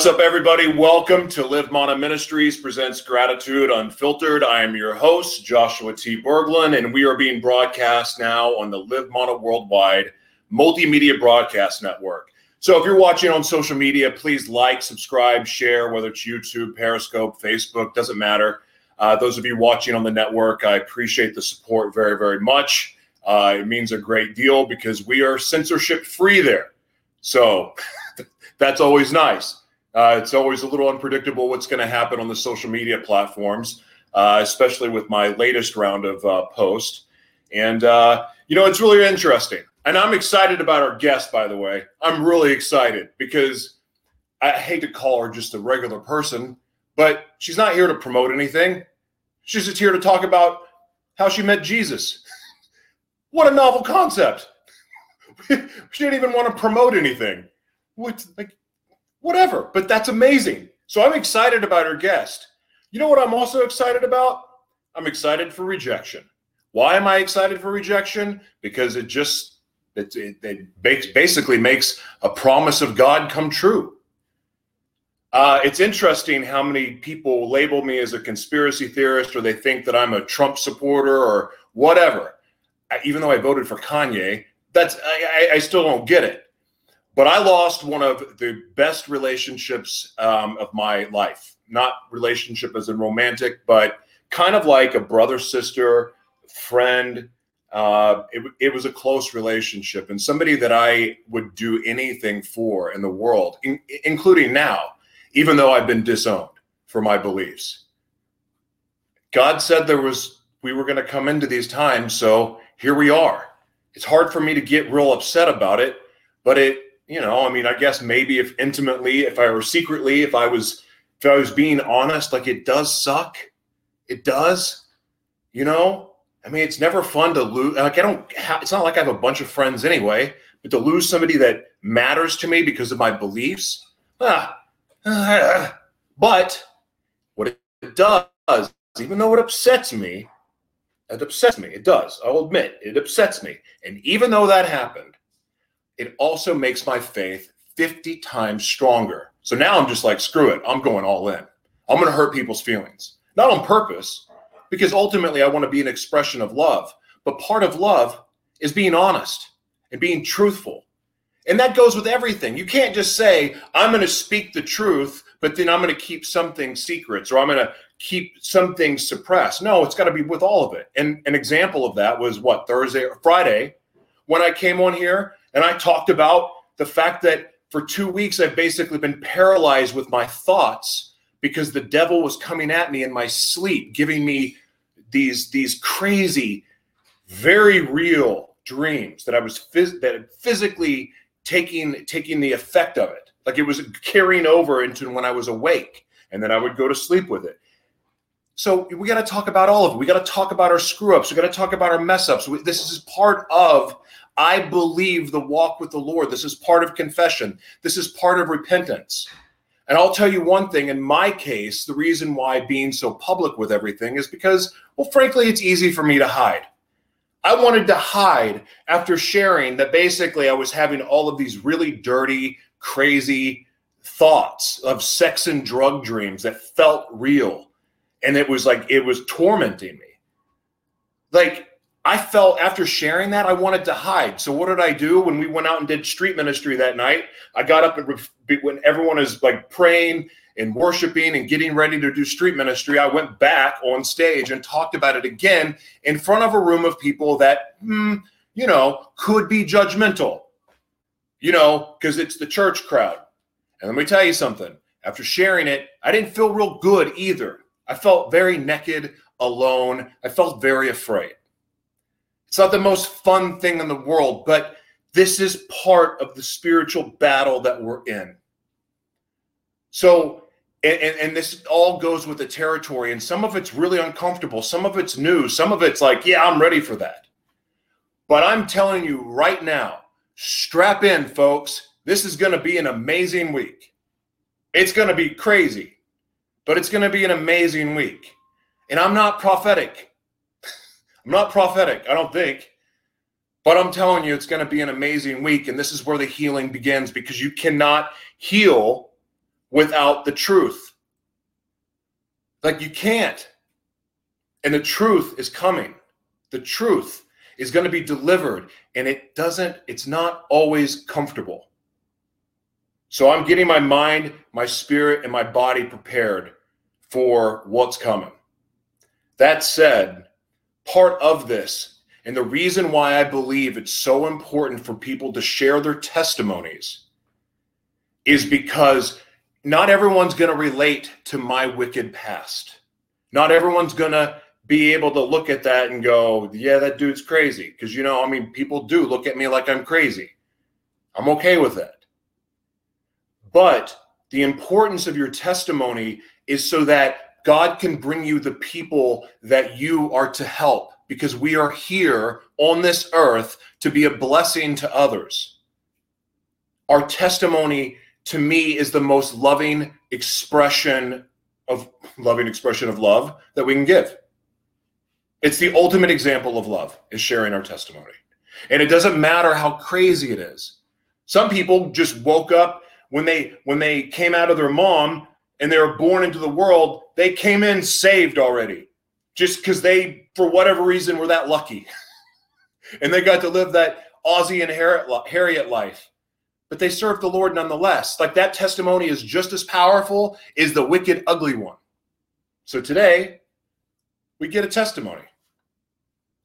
What's up, everybody? Welcome to Live Mana Ministries presents Gratitude Unfiltered. I am your host, Joshua T. Berglund, and we are being broadcast now on the Live Mana Worldwide Multimedia Broadcast Network. So if you're watching on social media, please like, subscribe, share, whether it's YouTube, Periscope, Facebook, doesn't matter. Uh, those of you watching on the network, I appreciate the support very, very much. Uh, it means a great deal because we are censorship free there. So that's always nice. Uh, it's always a little unpredictable what's going to happen on the social media platforms, uh, especially with my latest round of uh, posts. And, uh, you know, it's really interesting. And I'm excited about our guest, by the way. I'm really excited because I hate to call her just a regular person, but she's not here to promote anything. She's just here to talk about how she met Jesus. what a novel concept. she didn't even want to promote anything. What, like, whatever. But that's amazing. So I'm excited about our guest. You know what I'm also excited about? I'm excited for rejection. Why am I excited for rejection? Because it just it, it, it basically makes a promise of God come true. Uh, it's interesting how many people label me as a conspiracy theorist or they think that I'm a Trump supporter or whatever. I, even though I voted for Kanye, that's I, I still don't get it. But I lost one of the best relationships um, of my life. Not relationship as in romantic, but kind of like a brother sister, friend. Uh, it, it was a close relationship and somebody that I would do anything for in the world, in, including now, even though I've been disowned for my beliefs. God said there was we were going to come into these times, so here we are. It's hard for me to get real upset about it, but it you know, I mean, I guess maybe if intimately, if I were secretly, if I was, if I was being honest, like it does suck. It does, you know. I mean, it's never fun to lose. Like I don't. Ha- it's not like I have a bunch of friends anyway. But to lose somebody that matters to me because of my beliefs, ah, ah but what it does, even though it upsets me, it upsets me. It does. I'll admit it upsets me. And even though that happened, it also makes my faith 50 times stronger. So now I'm just like, screw it. I'm going all in. I'm going to hurt people's feelings, not on purpose, because ultimately I want to be an expression of love. But part of love is being honest and being truthful. And that goes with everything. You can't just say, I'm going to speak the truth, but then I'm going to keep something secrets or I'm going to keep something suppressed. No, it's got to be with all of it. And an example of that was what, Thursday or Friday, when I came on here and I talked about the fact that for two weeks I've basically been paralyzed with my thoughts because the devil was coming at me in my sleep, giving me these these crazy, very real dreams that I was phys- that physically taking taking the effect of it, like it was carrying over into when I was awake, and then I would go to sleep with it. So we got to talk about all of it. We got to talk about our screw ups. We got to talk about our mess ups. This is part of I believe the walk with the Lord. This is part of confession. This is part of repentance. And I'll tell you one thing in my case, the reason why being so public with everything is because, well, frankly, it's easy for me to hide. I wanted to hide after sharing that basically I was having all of these really dirty, crazy thoughts of sex and drug dreams that felt real. And it was like, it was tormenting me. Like, I felt after sharing that, I wanted to hide. So what did I do when we went out and did street ministry that night? I got up and when everyone is like praying and worshiping and getting ready to do street ministry, I went back on stage and talked about it again in front of a room of people that, hmm, you know, could be judgmental, you know, because it's the church crowd. And let me tell you something. After sharing it, I didn't feel real good either. I felt very naked, alone. I felt very afraid. It's not the most fun thing in the world, but this is part of the spiritual battle that we're in. So, and, and, this all goes with the territory, and some of it's really uncomfortable, some of it's new, some of it's like, yeah, I'm ready for that. But I'm telling you right now, strap in, folks. This is going to be an amazing week. It's going to be crazy, but it's going to be an amazing week. And I'm not prophetic. I'm not prophetic, I don't think. But I'm telling you, it's going to be an amazing week. And this is where the healing begins because you cannot heal without the truth. Like you can't. And the truth is coming. The truth is going to be delivered and it doesn't it's not always comfortable. So I'm getting my mind, my spirit and my body prepared for what's coming. That said, part of this and the reason why I believe it's so important for people to share their testimonies is because not everyone's going to relate to my wicked past. Not everyone's going to be able to look at that and go, yeah, that dude's crazy. Because, you know, I mean, people do look at me like I'm crazy. I'm okay with that. But the importance of your testimony is so that God can bring you the people that you are to help because we are here on this earth to be a blessing to others. Our testimony to me is the most loving expression of loving expression of love that we can give. It's the ultimate example of love is sharing our testimony. And it doesn't matter how crazy it is. Some people just woke up when they when they came out of their mom and they were born into the world, they came in saved already. Just because they, for whatever reason, were that lucky. and they got to live that Ozzie and Harriet life. But they served the Lord nonetheless. Like that testimony is just as powerful as the wicked, ugly one. So today, we get a testimony.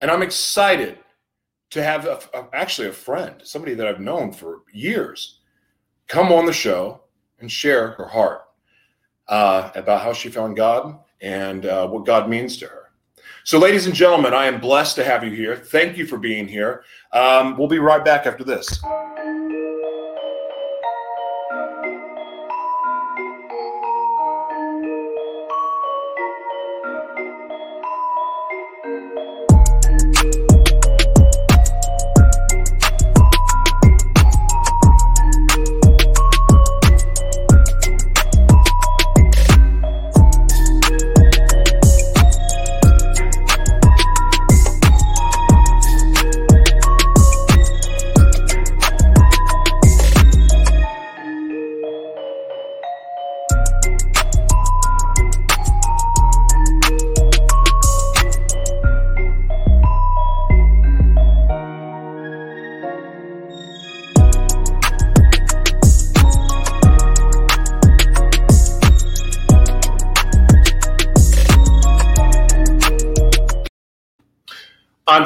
And I'm excited to have a, a, actually a friend, somebody that I've known for years, come on the show and share her heart uh, about how she found God and uh, what God means to her. So, ladies and gentlemen, I am blessed to have you here. Thank you for being here. Um, we'll be right back after this.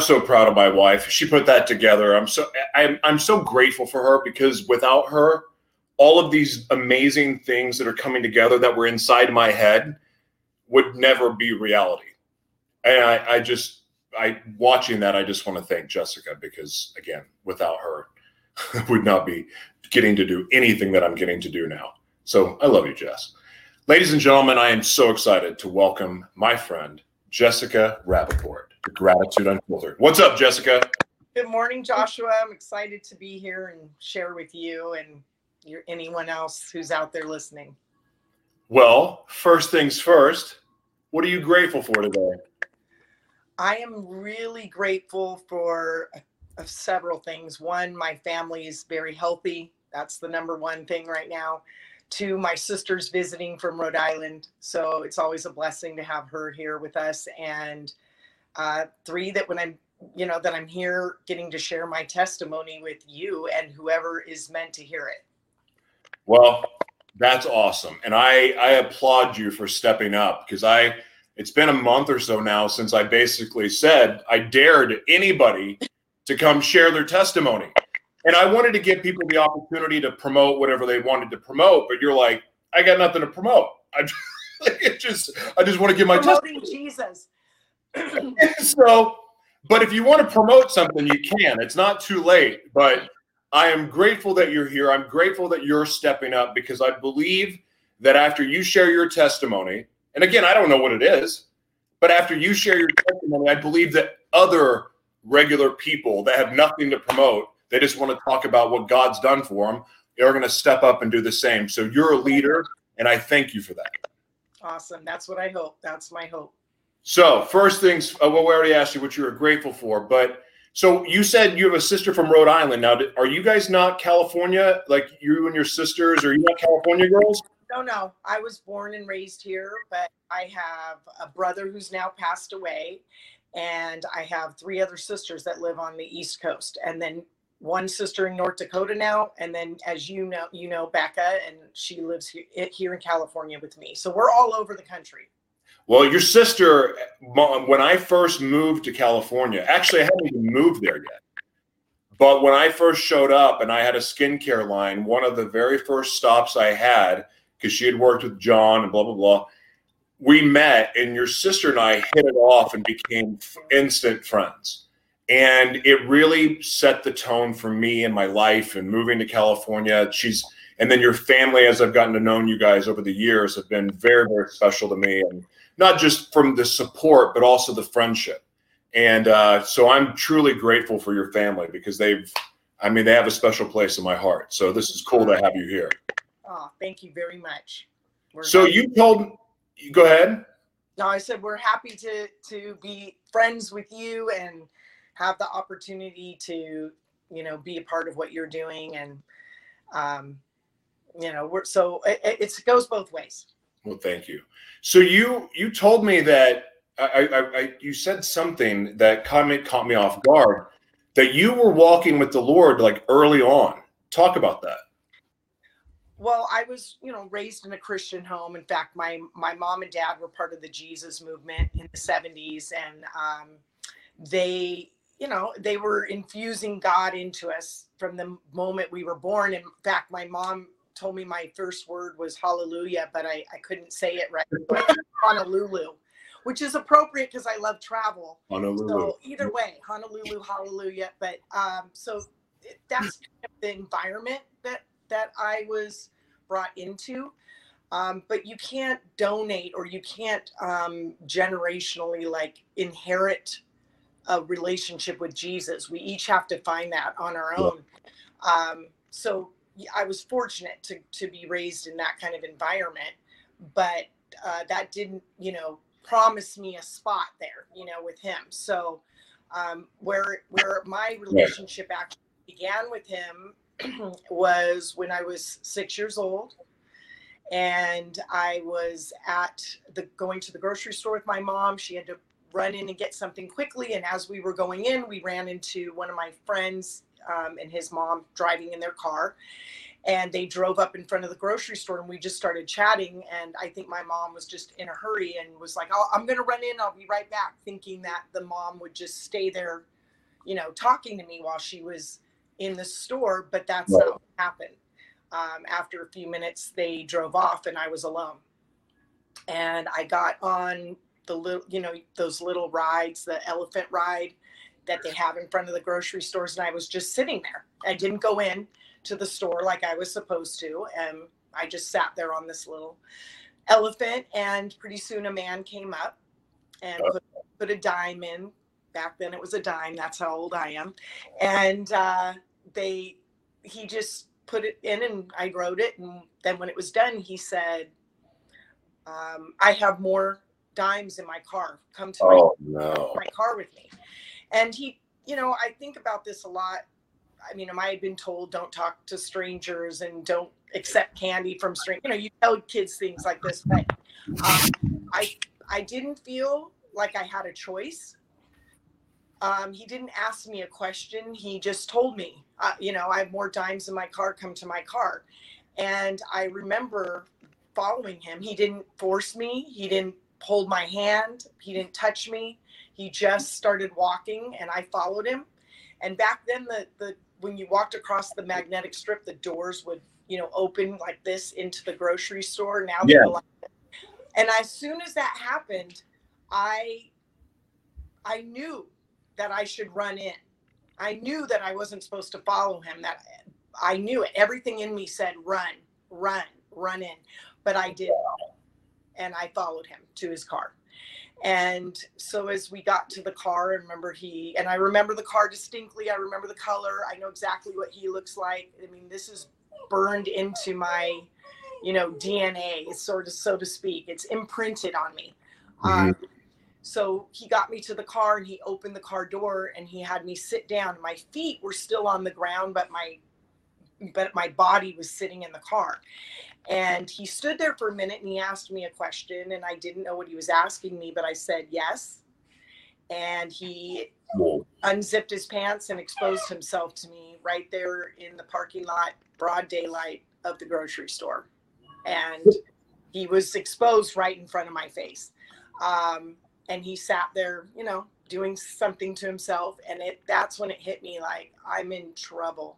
So proud of my wife. She put that together. I'm so I'm I'm so grateful for her because without her, all of these amazing things that are coming together that were inside my head would never be reality. And I, I just I watching that, I just want to thank Jessica because again, without her, I would not be getting to do anything that I'm getting to do now. So I love you, Jess. Ladies and gentlemen, I am so excited to welcome my friend Jessica Rappaport. Gratitude Unfiltered. What's up, Jessica? Good morning, Joshua. I'm excited to be here and share with you and your, anyone else who's out there listening. Well, first things first, what are you grateful for today? I am really grateful for uh, several things. One, my family is very healthy. That's the number one thing right now. Two, my sister's visiting from Rhode Island. So it's always a blessing to have her here with us. And uh, three that when i'm you know that i'm here getting to share my testimony with you and whoever is meant to hear it. Well that's awesome. And i i applaud you for stepping up because i it's been a month or so now since i basically said i dared anybody to come share their testimony. And i wanted to give people the opportunity to promote whatever they wanted to promote but you're like i got nothing to promote. I just i just want to give my Promoting testimony. Jesus so, but if you want to promote something, you can. It's not too late. But I am grateful that you're here. I'm grateful that you're stepping up because I believe that after you share your testimony, and again, I don't know what it is, but after you share your testimony, I believe that other regular people that have nothing to promote, they just want to talk about what God's done for them, they're going to step up and do the same. So you're a leader, and I thank you for that. Awesome. That's what I hope. That's my hope. So first things, uh, well, we already asked you what you were grateful for, but so you said you have a sister from Rhode Island. Now, are you guys not California? Like you and your sisters, are you not California girls? no, no. I was born and raised here, but I have a brother who's now passed away, and I have three other sisters that live on the East Coast, and then one sister in North Dakota now, and then as you know, you know Becca, and she lives here, here in California with me. So we're all over the country. Well, your sister, when I first moved to California, actually I hadn't even moved there yet. But when I first showed up and I had a skincare line, one of the very first stops I had, because she had worked with John and blah blah blah, we met, and your sister and I hit it off and became instant friends and it really set the tone for me in my life and moving to California. She's and then your family, as I've gotten to know you guys over the years, have been very, very special to me, and not just from the support, but also the friendship. And uh, so I'm truly grateful for your family because they've, I mean, they have a special place in my heart. So this is cool to have you here. Oh, thank you very much. We're so happy. you told, you go ahead. No, I said we're happy to to be friends with you and have the opportunity to you know be a part of what you're doing and um you know we're so it, it goes both ways well thank you. So you you told me that I, I, I you said something that comment caught me off guard that you were walking with the lord like early on. Talk about that. Well i was you know raised in a christian home. In fact my my mom and dad were part of the jesus movement in the 70s and um, they you know, they were infusing God into us from the moment we were born. In fact, my mom told me my first word was hallelujah, but I, I couldn't say it right. Honolulu, which is appropriate because I love travel. Honolulu. So either way, Honolulu, hallelujah. But um, so that's kind of the environment that that I was brought into. Um, but you can't donate or you can't um, generationally like inherit a relationship with Jesus. We each have to find that on our own. Yeah. Um, so I was fortunate to to be raised in that kind of environment, but uh, that didn't, you know, promise me a spot there, you know, with him. So um, where where my relationship actually began with him was when I was six years old and I was at the going to the grocery store with my mom. She had to run in and get something quickly. And as we were going in, we ran into one of my friends um, and his mom driving in their car. And they drove up in front of the grocery store and we just started chatting. And I think my mom was just in a hurry and was like, oh, I'm going to run in. I'll be right back, thinking that the mom would just stay there, you know, talking to me while she was in the store. But that's right. not what happened. Um, after a few minutes, they drove off and I was alone. And I got on the little, you know, those little rides, the elephant ride that they have in front of the grocery stores. And I was just sitting there. I didn't go in to the store like I was supposed to. And I just sat there on this little elephant. And pretty soon a man came up and put, put a dime in. Back then it was a dime. That's how old I am. And uh, they, he just put it in and I wrote it. And then when it was done, he said, um, I have more dimes in my car. Come to oh, my, no. my car with me. And he, you know, I think about this a lot. I mean, I had been told don't talk to strangers and don't accept candy from strangers. You know, you tell kids things like this, but um, I I didn't feel like I had a choice. Um, he didn't ask me a question. He just told me, uh, you know, I have more dimes in my car. Come to my car. And I remember following him. He didn't force me. He didn't hold my hand. He didn't touch me. He just started walking and I followed him. And back then the the when you walked across the magnetic strip, the doors would, you know, open like this into the grocery store. Now yeah. and as soon as that happened, I I knew that I should run in. I knew that I wasn't supposed to follow him. That I knew it. Everything in me said run, run, run in. But I did and I followed him to his car. And so as we got to the car, I remember he and I remember the car distinctly. I remember the color. I know exactly what he looks like. I mean, this is burned into my, you know, DNA, sort of so to speak. It's imprinted on me. Mm-hmm. Um, so he got me to the car and he opened the car door and he had me sit down. My feet were still on the ground, but my but my body was sitting in the car. And he stood there for a minute and he asked me a question, and I didn't know what he was asking me, but I said yes. And he Whoa. unzipped his pants and exposed himself to me right there in the parking lot, broad daylight of the grocery store. And he was exposed right in front of my face. Um, and he sat there, you know, doing something to himself. And it that's when it hit me like, I'm in trouble.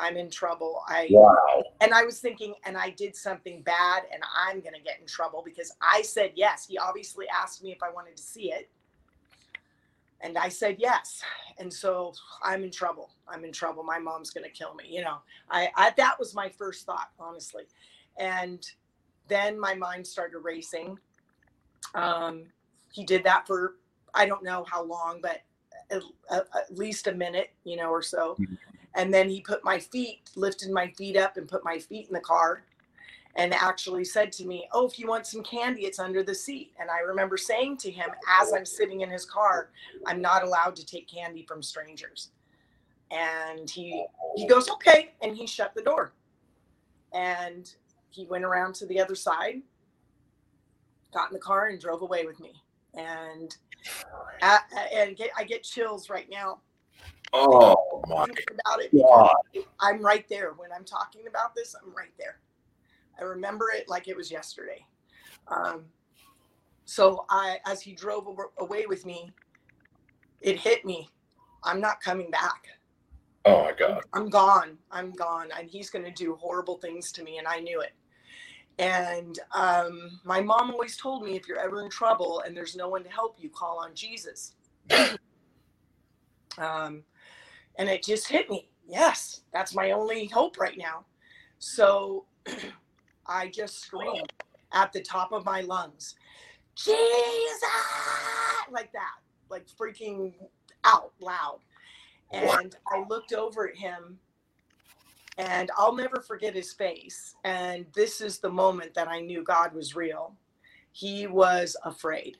I'm in trouble. I wow. And I was thinking, and I did something bad, and I'm gonna get in trouble because I said yes. He obviously asked me if I wanted to see it, and I said yes. And so I'm in trouble. I'm in trouble. My mom's gonna kill me. You know, I, I that was my first thought, honestly. And then my mind started racing. Um, he did that for I don't know how long, but at, at least a minute, you know, or so. Mm-hmm. And then he put my feet, lifted my feet up and put my feet in the car and actually said to me, Oh, if you want some candy, it's under the seat. And I remember saying to him as I'm sitting in his car, I'm not allowed to take candy from strangers. And he he goes, Okay. And he shut the door. And he went around to the other side, got in the car, and drove away with me. And uh, uh, and get, I get chills right now Oh about it God. I'm right there. When I'm talking about this, I'm right there. I remember it like it was yesterday. Um, so I, as he drove away with me, it hit me. I'm not coming back. Oh my God. I'm gone. I'm gone. And he's going to do horrible things to me. And I knew it. And um, my mom always told me if you're ever in trouble and there's no one to help you, call on Jesus. um, and it just hit me. Yes, that's my only hope right now. So I just screamed at the top of my lungs, Jesus, like that, like freaking out loud. And I looked over at him and I'll never forget his face. And this is the moment that I knew God was real. He was afraid.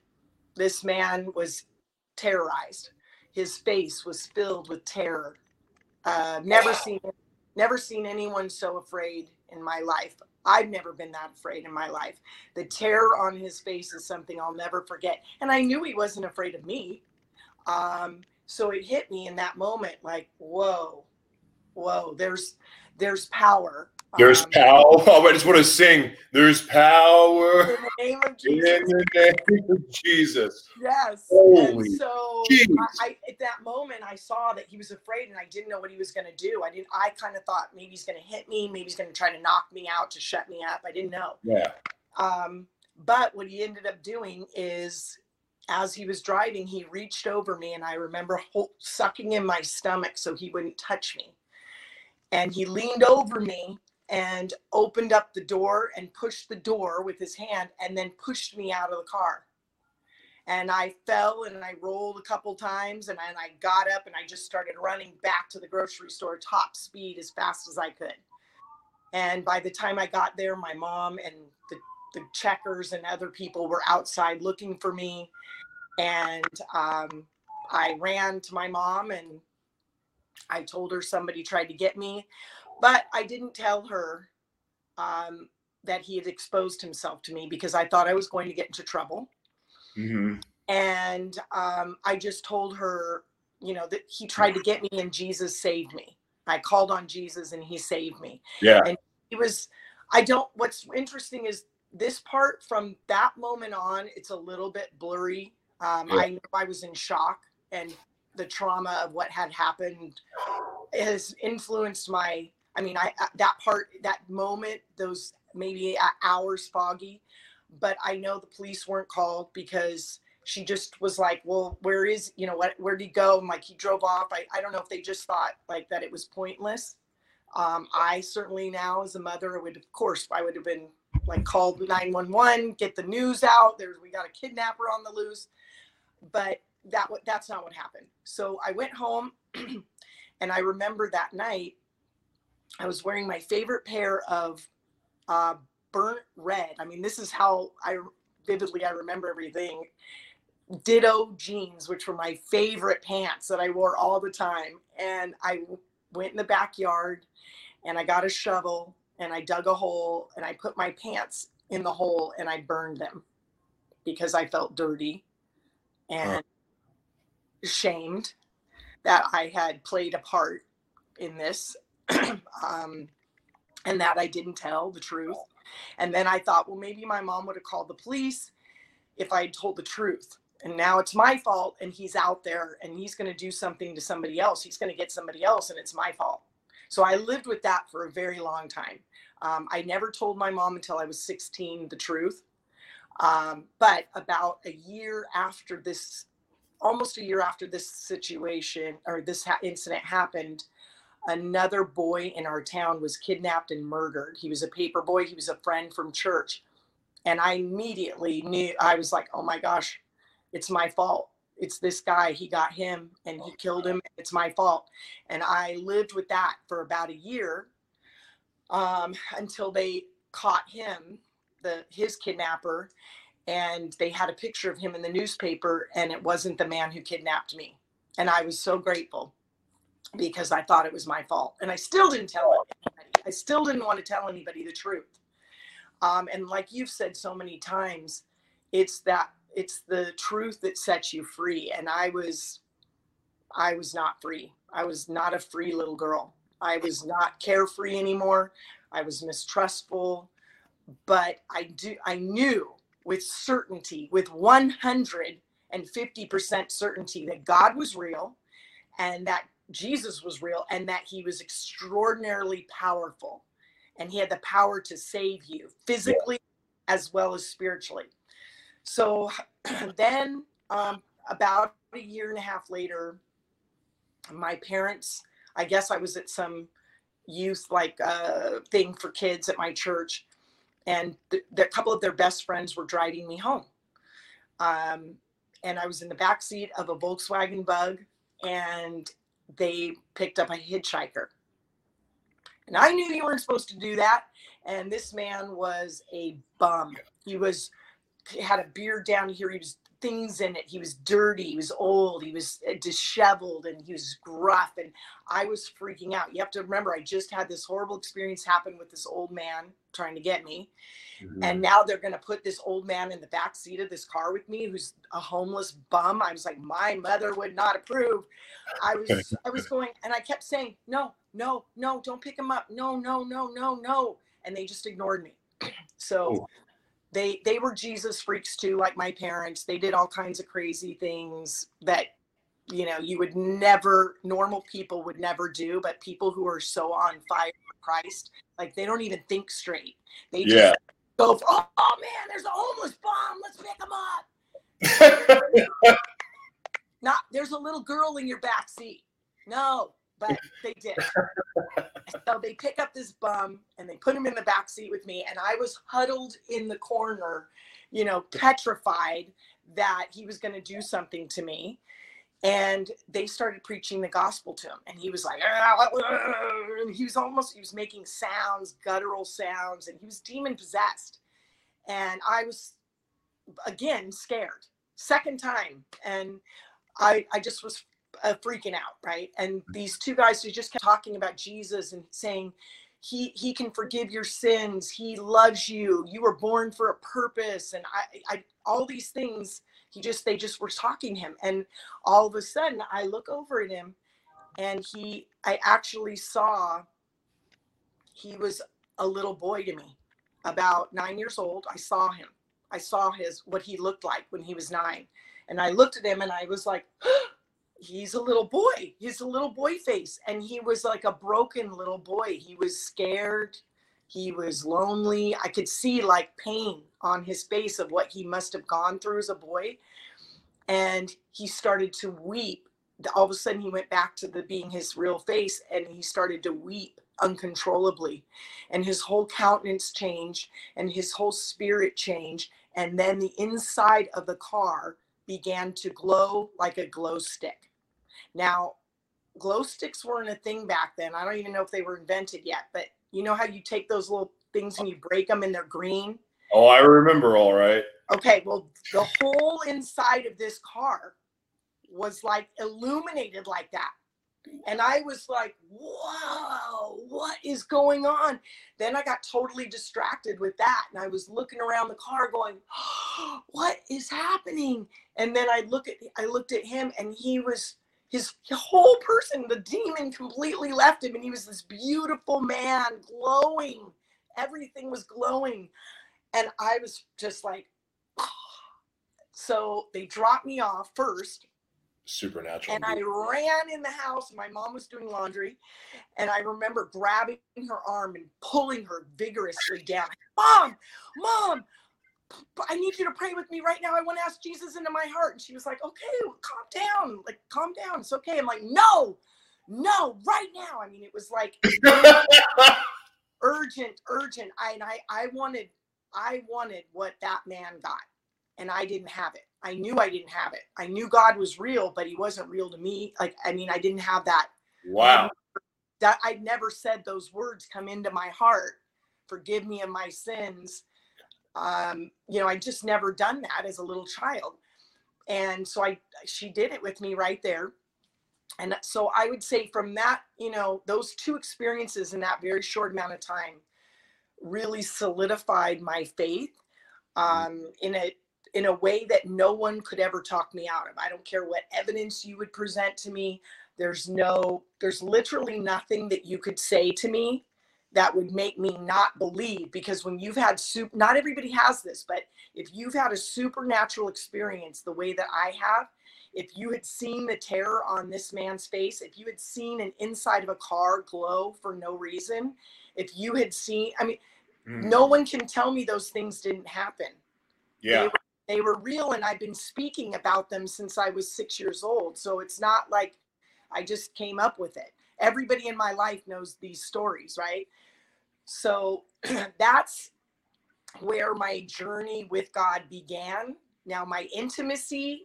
This man was terrorized. His face was filled with terror. Uh, never seen never seen anyone so afraid in my life. I've never been that afraid in my life. The terror on his face is something I'll never forget. And I knew he wasn't afraid of me. Um, so it hit me in that moment like, whoa, whoa, there's there's power there's um, power. Oh, I just want to sing. There's power in the name of Jesus. In the name of Jesus. Yes. Holy and so I, I, at that moment, I saw that he was afraid, and I didn't know what he was going to do. I didn't. I kind of thought maybe he's going to hit me. Maybe he's going to try to knock me out to shut me up. I didn't know. Yeah. Um, but what he ended up doing is as he was driving, he reached over me, and I remember sucking in my stomach so he wouldn't touch me. And he leaned over me and opened up the door and pushed the door with his hand and then pushed me out of the car. And I fell and I rolled a couple times and I, I got up and I just started running back to the grocery store top speed as fast as I could. And by the time I got there, my mom and the, the checkers and other people were outside looking for me. And um, I ran to my mom and I told her somebody tried to get me. But I didn't tell her um, that he had exposed himself to me because I thought I was going to get into trouble. Mm-hmm. And um, I just told her, you know, that he tried to get me and Jesus saved me. I called on Jesus and he saved me. Yeah. And he was, I don't, what's interesting is this part from that moment on, it's a little bit blurry. Um, yeah. I know I was in shock and the trauma of what had happened has influenced my I mean, I that part, that moment, those maybe hours foggy, but I know the police weren't called because she just was like, well, where is, you know, what, where did he go? Like, he drove off. I, I don't know if they just thought like that it was pointless. Um, I certainly now as a mother would, of course, I would have been like called 911, get the news out. There's, we got a kidnapper on the loose, but that, that's not what happened. So I went home and I remember that night I was wearing my favorite pair of uh, burnt red. I mean, this is how I vividly I remember everything. Ditto jeans, which were my favorite pants that I wore all the time. And I went in the backyard and I got a shovel and I dug a hole and I put my pants in the hole and I burned them because I felt dirty and ashamed that I had played a part in this um, and that I didn't tell the truth. And then I thought, well, maybe my mom would have called the police if I had told the truth. And now it's my fault, and he's out there and he's going to do something to somebody else. He's going to get somebody else, and it's my fault. So I lived with that for a very long time. Um, I never told my mom until I was 16 the truth. Um, but about a year after this, almost a year after this situation or this ha- incident happened, another boy in our town was kidnapped and murdered. He was a paper boy, he was a friend from church. And I immediately knew, I was like, oh my gosh, it's my fault. It's this guy. He got him and he killed him. It's my fault. And I lived with that for about a year um, until they caught him, the his kidnapper, and they had a picture of him in the newspaper, and it wasn't the man who kidnapped me. And I was so grateful because I thought it was my fault. And I still didn't tell anybody. I still didn't want to tell anybody the truth. Um, and like you've said so many times, it's that it's the truth that sets you free. And I was, I was not free. I was not a free little girl. I was not carefree anymore. I was mistrustful, but I do, I knew with certainty, with 150% certainty that God was real and that Jesus was real and that he was extraordinarily powerful and he had the power to save you physically yeah. as well as spiritually. So then, um, about a year and a half later, my parents, I guess I was at some youth like uh, thing for kids at my church, and th- a couple of their best friends were driving me home. Um, and I was in the back seat of a Volkswagen Bug, and they picked up a hitchhiker. And I knew you weren't supposed to do that. And this man was a bum. He was he had a beard down here. He was things in it. He was dirty. He was old. He was uh, disheveled and he was gruff. And I was freaking out. You have to remember, I just had this horrible experience happen with this old man trying to get me. Mm-hmm. And now they're going to put this old man in the back seat of this car with me who's a homeless bum. I was like, my mother would not approve. I was, I was going, and I kept saying, no, no, no, don't pick him up. No, no, no, no, no. And they just ignored me. So, they they were jesus freaks too like my parents. They did all kinds of crazy things that you know you would never normal people would never do but people who are so on fire for christ like they don't even think straight. They just yeah. go oh, oh man there's a homeless bomb. Let's pick him up. Not there's a little girl in your back seat no but they did. so they pick up this bum and they put him in the back seat with me, and I was huddled in the corner, you know, petrified that he was going to do something to me. And they started preaching the gospel to him, and he was like, ah, and he was almost he was making sounds, guttural sounds, and he was demon possessed. And I was again scared, second time, and I I just was uh, freaking out, right? And these two guys who just kept talking about Jesus and saying, he he can forgive your sins. He loves you. You were born for a purpose, and I, I all these things. He just they just were talking to him, and all of a sudden I look over at him, and he I actually saw. He was a little boy to me, about nine years old. I saw him. I saw his what he looked like when he was nine, and I looked at him and I was like. he's a little boy. He's a little boy face. And he was like a broken little boy. He was scared. He was lonely. I could see like pain on his face of what he must have gone through as a boy. And he started to weep. All of a sudden, he went back to the being his real face and he started to weep uncontrollably. And his whole countenance changed and his whole spirit changed. And then the inside of the car began to glow like a glow stick now, glow sticks weren't a thing back then. I don't even know if they were invented yet, but you know how you take those little things and you break them and they're green? Oh, I remember all right. Okay, well, the whole inside of this car was like illuminated like that. And I was like, whoa, what is going on? Then I got totally distracted with that. And I was looking around the car going, oh, what is happening? And then I look at I looked at him and he was his whole person, the demon completely left him, and he was this beautiful man, glowing. Everything was glowing. And I was just like, oh. so they dropped me off first supernatural. And I ran in the house. My mom was doing laundry. And I remember grabbing her arm and pulling her vigorously down. Mom, mom, I need you to pray with me right now. I want to ask Jesus into my heart. And she was like, okay, calm down. Like, calm down. It's okay. I'm like, no, no, right now. I mean, it was like urgent, urgent. I, and I, I wanted, I wanted what that man got and I didn't have it. I knew I didn't have it. I knew God was real, but he wasn't real to me. Like, I mean, I didn't have that. Wow. That I never said those words come into my heart. Forgive me of my sins. Um, you know, I just never done that as a little child. And so I she did it with me right there. And so I would say from that, you know, those two experiences in that very short amount of time really solidified my faith um, in a in a way that no one could ever talk me out of. I don't care what evidence you would present to me. There's no, there's literally nothing that you could say to me that would make me not believe because when you've had soup, not everybody has this, but if you've had a supernatural experience the way that I have, if you had seen the terror on this man's face, if you had seen an inside of a car glow for no reason, if you had seen, I mean, mm. no one can tell me those things didn't happen. Yeah. They were they were real and I've been speaking about them since I was six years old. So it's not like I just came up with it. Everybody in my life knows these stories, right? So that's where my journey with God began. Now, my intimacy,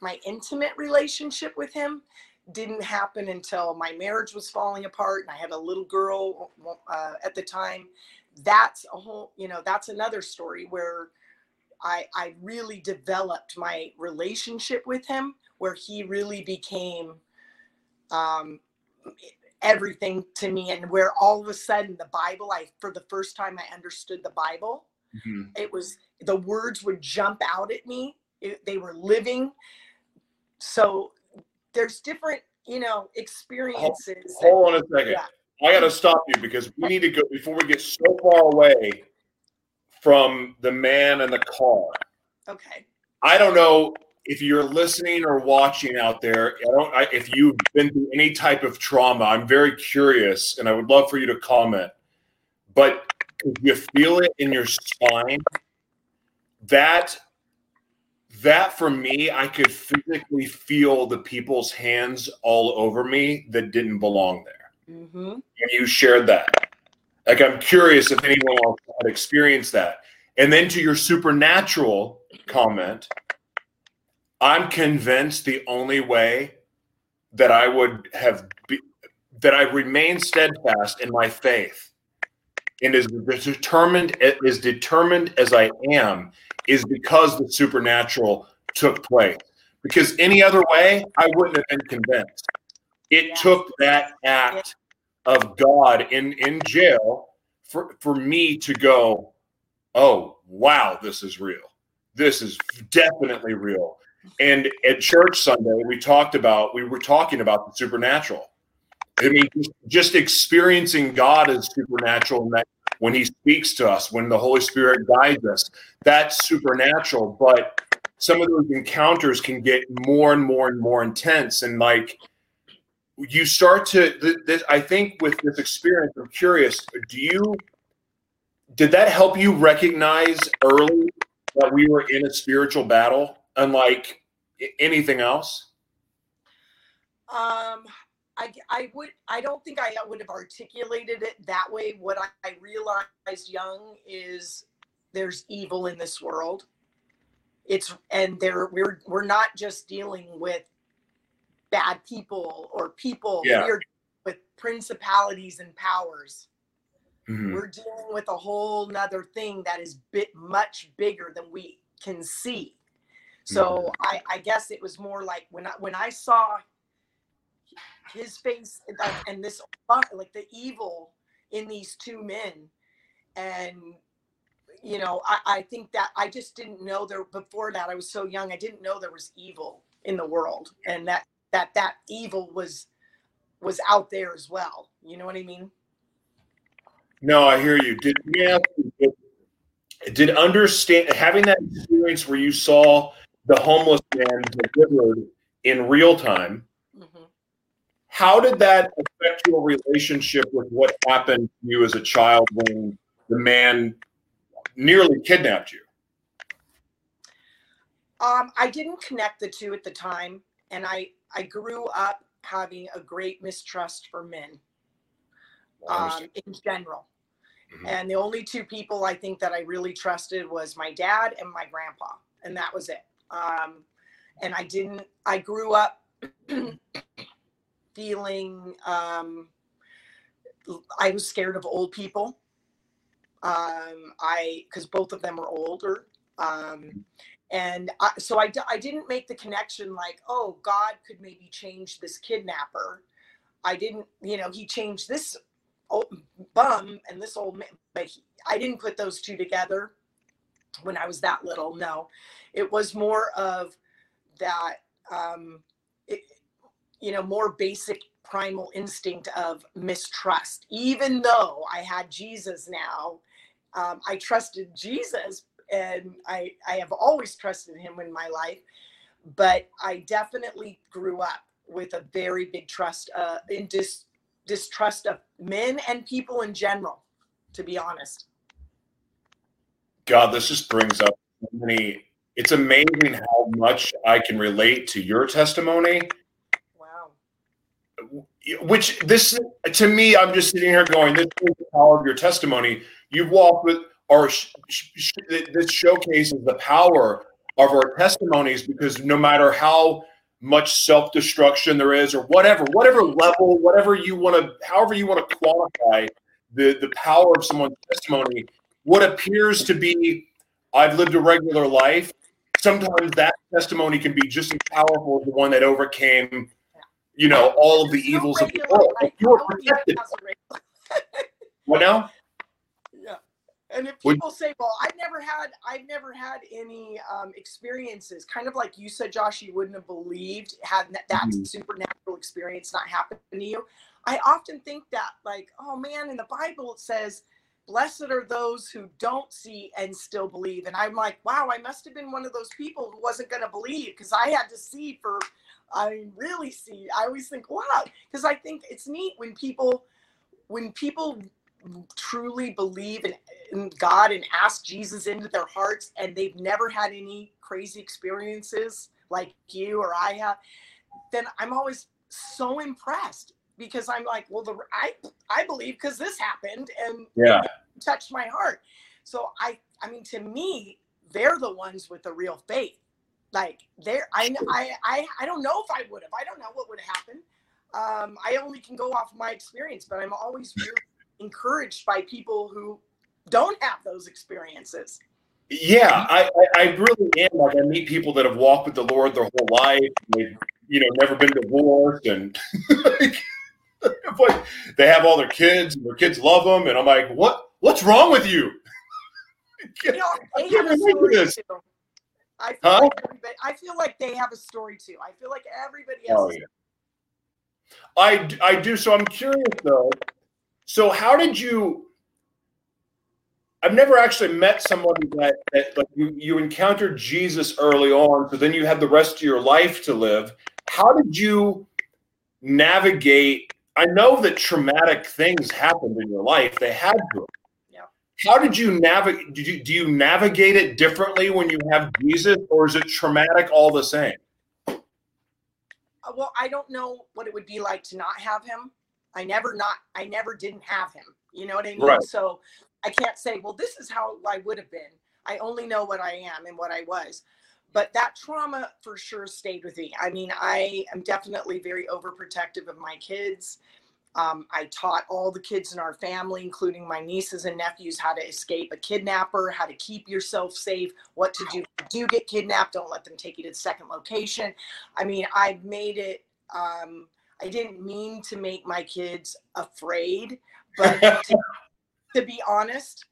my intimate relationship with Him didn't happen until my marriage was falling apart and I had a little girl uh, at the time. That's a whole, you know, that's another story where I, I really developed my relationship with him where he really became um, everything to me and where all of a sudden the bible i for the first time i understood the bible mm-hmm. it was the words would jump out at me it, they were living so there's different you know experiences hold, hold on a second yeah. i gotta stop you because we need to go before we get so far away from the man and the car. Okay. I don't know if you're listening or watching out there. I don't. I, if you've been through any type of trauma, I'm very curious, and I would love for you to comment. But if you feel it in your spine, that that for me, I could physically feel the people's hands all over me that didn't belong there. Mm-hmm. And you shared that. Like, I'm curious if anyone else had experienced that. And then to your supernatural comment, I'm convinced the only way that I would have be, that I remain steadfast in my faith and as determined as determined as I am is because the supernatural took place. Because any other way, I wouldn't have been convinced. It yeah. took that act of God in in jail for for me to go, oh wow, this is real. This is definitely real. And at church Sunday, we talked about we were talking about the supernatural. I mean, just experiencing God as supernatural, and that when He speaks to us, when the Holy Spirit guides us, that's supernatural. But some of those encounters can get more and more and more intense, and like you start to this, i think with this experience i'm curious do you did that help you recognize early that we were in a spiritual battle unlike anything else um I, I would I don't think I would have articulated it that way. What I, I realized young is there's evil in this world. It's and there we're we're not just dealing with bad people or people. Yeah. We're with principalities and powers. Mm-hmm. We're dealing with a whole nother thing that is bit much bigger than we can see. So mm-hmm. I, I guess it was more like when I when I saw his face and this like the evil in these two men. And, you know, I, I think that I just didn't know there before that. I was so young. I didn't know there was evil in the world and that, that, that evil was, was out there as well. You know what I mean? No, I hear you. Did yeah, did understand having that experience where you saw the homeless man delivered in real time mm-hmm. how did that affect your relationship with what happened to you as a child when the man nearly kidnapped you um, i didn't connect the two at the time and i i grew up having a great mistrust for men um, in general mm-hmm. and the only two people i think that i really trusted was my dad and my grandpa and that was it um, and I didn't, I grew up feeling, um, I was scared of old people. Um, I, cause both of them were older. Um, and I, so I, I didn't make the connection like, oh, God could maybe change this kidnapper. I didn't, you know, he changed this old bum and this old man, but he, I didn't put those two together when I was that little. No, it was more of that, um, it, you know, more basic primal instinct of mistrust. Even though I had Jesus now, um, I trusted Jesus and I, I have always trusted him in my life. But I definitely grew up with a very big trust uh, in dis, distrust of men and people in general, to be honest. God, this just brings up many. It's amazing how much I can relate to your testimony. Wow. Which this to me, I'm just sitting here going, "This is the power of your testimony." You've walked with, or sh- sh- this showcases the power of our testimonies because no matter how much self destruction there is, or whatever, whatever level, whatever you want to, however you want to qualify the the power of someone's testimony what appears to be I've lived a regular life, sometimes that testimony can be just as powerful as the one that overcame, you know, all of the evils of the world. you were protected. what now? Yeah. And if people say, "Well, I've never had, I've never had any um, experiences," kind of like you said, Josh, you wouldn't have believed had that, that mm-hmm. supernatural experience not happened to you. I often think that, like, oh man, in the Bible it says blessed are those who don't see and still believe. And I'm like, wow, I must have been one of those people who wasn't going to believe because I had to see for, I really see. I always think, wow, because I think it's neat when people, when people truly believe in, in God and ask Jesus into their hearts and they've never had any crazy experiences like you or I have, then I'm always so impressed because I'm like, well, the I I believe because this happened and yeah, touched my heart. So I I mean, to me, they're the ones with the real faith. Like they're I I I I don't know if I would have. I don't know what would have happened. Um, I only can go off my experience, but I'm always really encouraged by people who don't have those experiences. Yeah, I, I, really am. Like I meet people that have walked with the Lord their whole life. They've you know never been divorced and like, they have all their kids and their kids love them, and I'm like, what? What's wrong with you? you know, have a story too. I feel, huh? like I feel like they have a story too. I feel like everybody has. Oh, yeah. I I do. So I'm curious though. So how did you? I've never actually met somebody that, that like you, you encountered Jesus early on, so then you had the rest of your life to live. How did you navigate I know that traumatic things happened in your life. They had to. How did you navigate? Do you, do you navigate it differently when you have Jesus, or is it traumatic all the same? Uh, well, I don't know what it would be like to not have him. I never not. I never didn't have him. You know what I mean? Right. So I can't say, well, this is how I would have been. I only know what I am and what I was but that trauma for sure stayed with me. I mean, I am definitely very overprotective of my kids. Um, I taught all the kids in our family, including my nieces and nephews, how to escape a kidnapper, how to keep yourself safe, what to do. If you do get kidnapped, don't let them take you to the second location. I mean, I've made it. Um, I didn't mean to make my kids afraid, but to, to be honest,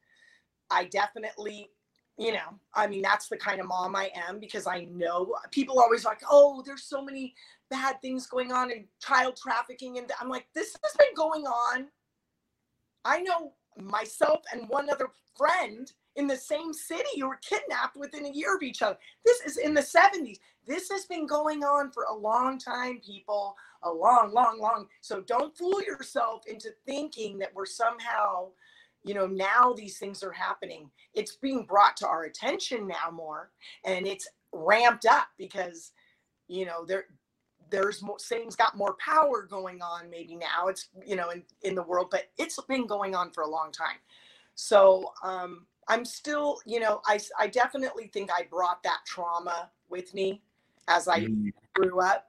I definitely you know i mean that's the kind of mom i am because i know people always like oh there's so many bad things going on and child trafficking and i'm like this has been going on. I know myself and one other friend in the same city who were kidnapped within a year of each other. This is in the 70s this has been going on for a long time people. A long long long. So don't fool yourself into thinking that we're somehow you know now these things are happening. It's being brought to our attention now more and it's ramped up because you know there there's more satan's got more power going on maybe now it's you know in, in the world but it's been going on for a long time so um i'm still you know i i definitely think i brought that trauma with me as i mm. grew up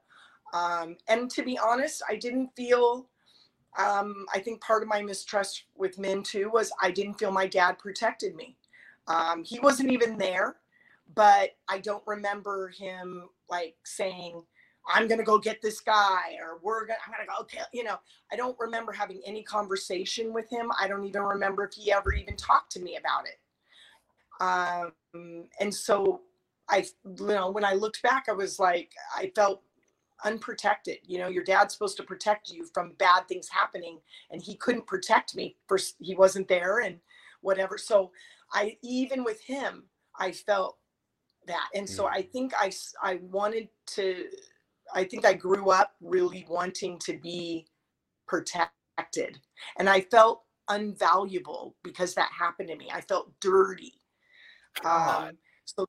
um and to be honest i didn't feel um, I think part of my mistrust with men too was I didn't feel my dad protected me. Um, he wasn't even there, but I don't remember him like saying, I'm gonna go get this guy or we're gonna I'm gonna go okay you know I don't remember having any conversation with him I don't even remember if he ever even talked to me about it um, and so I you know when I looked back I was like I felt unprotected. You know, your dad's supposed to protect you from bad things happening, and he couldn't protect me. First, he wasn't there, and whatever. So, I even with him, I felt that, and so mm. I think I I wanted to. I think I grew up really wanting to be protected, and I felt unvaluable because that happened to me. I felt dirty. Um, so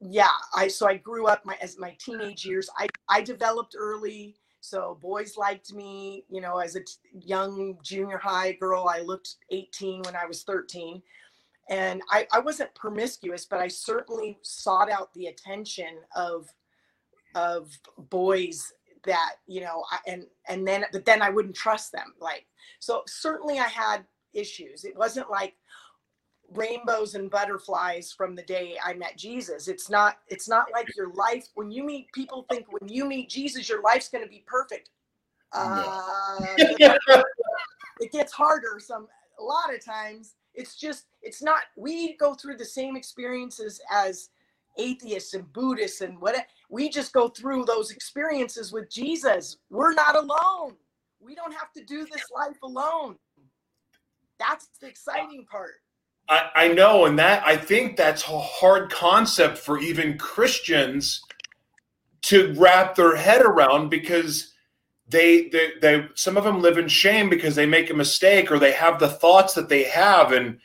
yeah i so i grew up my as my teenage years i i developed early so boys liked me you know as a t- young junior high girl i looked 18 when i was 13 and I, I wasn't promiscuous but i certainly sought out the attention of of boys that you know and and then but then i wouldn't trust them like so certainly i had issues it wasn't like rainbows and butterflies from the day I met Jesus. It's not it's not like your life when you meet people think when you meet Jesus your life's going to be perfect. Uh, it gets harder some a lot of times. It's just it's not we go through the same experiences as atheists and Buddhists and what we just go through those experiences with Jesus. We're not alone. We don't have to do this life alone. That's the exciting part. I, I know, and that I think that's a hard concept for even Christians to wrap their head around because they, they they some of them live in shame because they make a mistake or they have the thoughts that they have and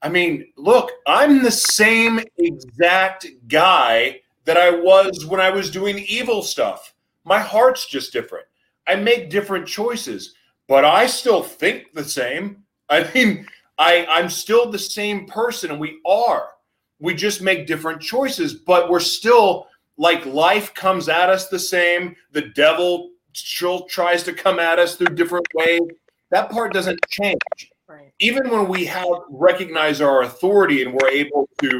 I mean, look, I'm the same exact guy that I was when I was doing evil stuff. My heart's just different. I make different choices, but I still think the same. I mean, I, I'm still the same person, and we are. We just make different choices, but we're still like life comes at us the same. The devil still tries to come at us through different ways. That part doesn't change. Right. Even when we have recognize our authority and we're able to,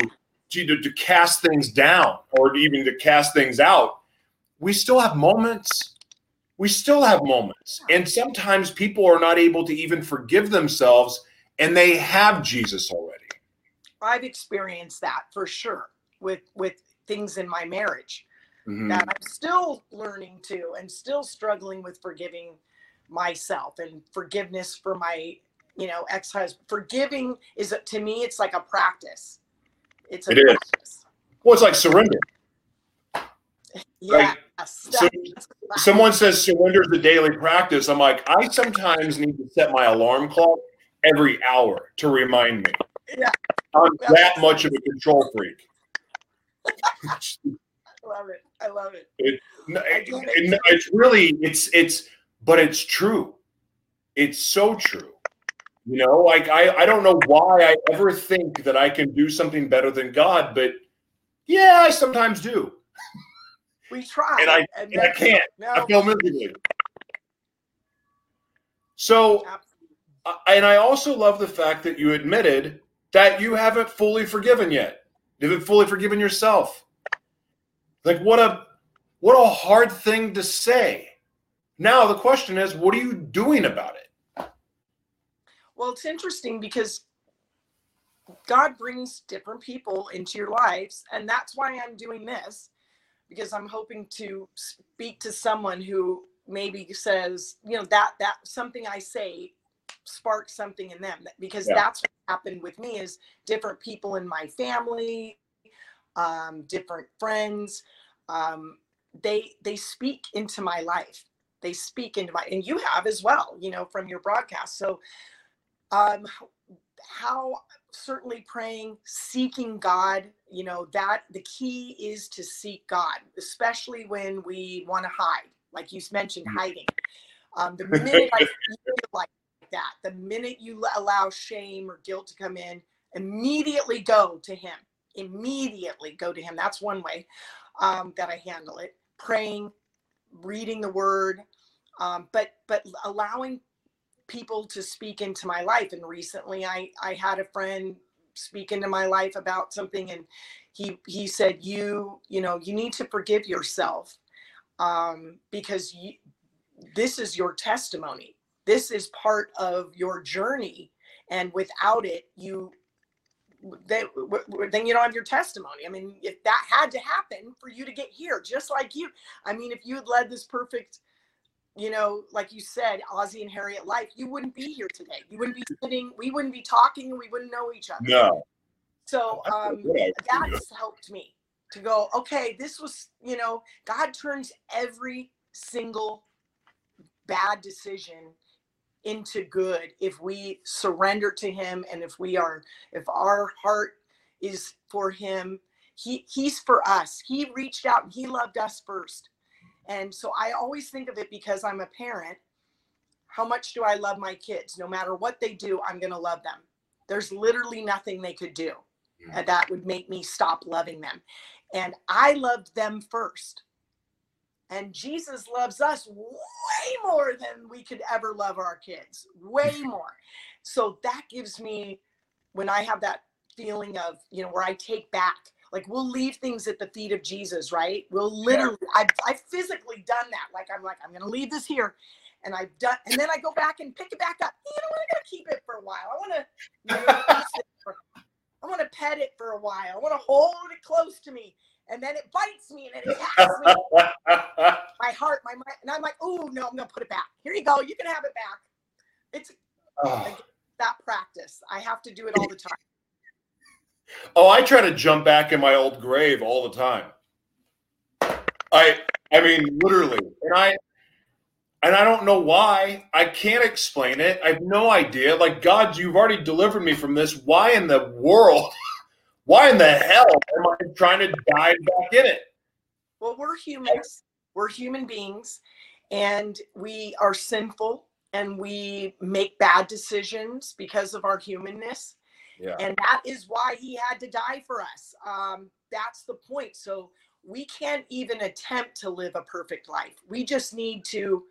to to cast things down or even to cast things out, we still have moments. We still have moments, and sometimes people are not able to even forgive themselves and they have Jesus already. I've experienced that for sure with with things in my marriage mm-hmm. that I'm still learning to and still struggling with forgiving myself and forgiveness for my you know ex-husband forgiving is to me it's like a practice it's it. Is. well it's like surrender yeah like, so, someone says surrender is a daily practice i'm like i sometimes need to set my alarm clock every hour to remind me. Yeah. I'm that much of a control freak. I love it. I love it. it, it, it it's really it's it's but it's true. It's so true. You know, like I, I don't know why I ever think that I can do something better than God, but yeah, I sometimes do. We try, and I, and and I can't. No. I feel miserably. So, Absolutely and I also love the fact that you admitted that you haven't fully forgiven yet. You haven't fully forgiven yourself. Like what a what a hard thing to say. Now the question is, what are you doing about it? Well, it's interesting because God brings different people into your lives, and that's why I'm doing this because I'm hoping to speak to someone who maybe says, you know, that that something I say sparks something in them because yeah. that's what happened with me is different people in my family, um, different friends, um, they they speak into my life. They speak into my and you have as well, you know, from your broadcast. So um how certainly praying, seeking God, you know, that the key is to seek God, especially when we want to hide, like you mentioned, mm. hiding. Um, the minute I feel like that, the minute you allow shame or guilt to come in, immediately go to Him. Immediately go to Him. That's one way um, that I handle it. Praying, reading the Word, um, but but allowing people to speak into my life and recently i i had a friend speak into my life about something and he he said you you know you need to forgive yourself um, because you, this is your testimony this is part of your journey and without it you then, then you don't have your testimony. I mean, if that had to happen for you to get here, just like you, I mean, if you had led this perfect you know, like you said, Ozzie and Harriet life, you wouldn't be here today. You wouldn't be sitting, we wouldn't be talking, and we wouldn't know each other. No. So um, that's helped me to go, okay, this was, you know, God turns every single bad decision into good if we surrender to him and if we are if our heart is for him he he's for us he reached out and he loved us first and so I always think of it because I'm a parent. How much do I love my kids? No matter what they do, I'm going to love them. There's literally nothing they could do mm-hmm. that would make me stop loving them. And I loved them first. And Jesus loves us way more than we could ever love our kids, way more. So that gives me, when I have that feeling of, you know, where I take back like we'll leave things at the feet of Jesus, right? We'll literally, yeah. I've, I've physically done that. Like I'm like, I'm going to leave this here. And I've done, and then I go back and pick it back up. You know what? I got to keep it for a while. I want to, I want to pet it for a while. I want to hold it close to me. And then it bites me and it attacks me. my heart, my mind. And I'm like, oh, no, I'm going to put it back. Here you go. You can have it back. It's ah. oh. like, that practice. I have to do it all the time. Oh, I try to jump back in my old grave all the time. I I mean literally. And I and I don't know why. I can't explain it. I have no idea. Like God, you've already delivered me from this. Why in the world? Why in the hell am I trying to dive back in it? Well, we're humans. We're human beings and we are sinful and we make bad decisions because of our humanness yeah. And that is why he had to die for us. Um, that's the point. So we can't even attempt to live a perfect life. We just need to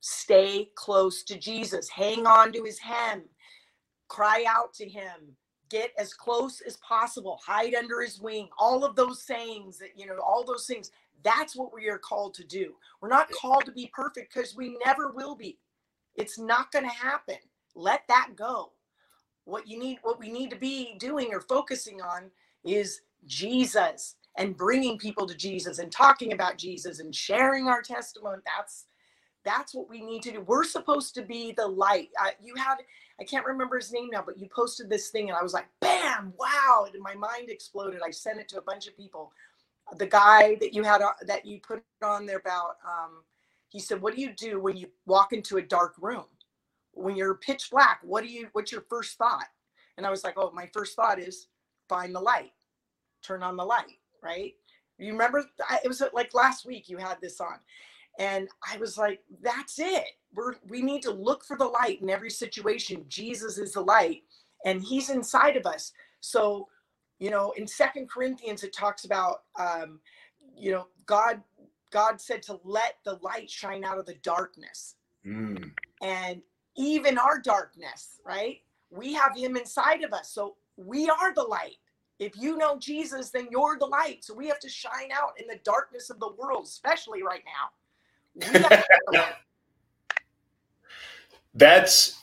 stay close to Jesus, hang on to his hem, cry out to him, get as close as possible, hide under his wing. All of those sayings that, you know, all those things. That's what we are called to do. We're not called to be perfect because we never will be. It's not going to happen. Let that go what you need what we need to be doing or focusing on is jesus and bringing people to jesus and talking about jesus and sharing our testimony. That's that's what we need to do. We're supposed to be the light. Uh, you had i can't remember his name now but you posted this thing and i was like bam wow and my mind exploded. I sent it to a bunch of people. The guy that you had uh, that you put on there about um, he said what do you do when you walk into a dark room when you're pitch black, what do you what's your first thought? And I was like, oh, my first thought is find the light, turn on the light, right? You remember it was like last week you had this on. And I was like, that's it. We're we need to look for the light in every situation. Jesus is the light and he's inside of us. So, you know, in Second Corinthians it talks about um, you know, God God said to let the light shine out of the darkness. Mm. And even our darkness, right? We have him inside of us. So we are the light. If you know Jesus, then you're the light. So we have to shine out in the darkness of the world, especially right now. that's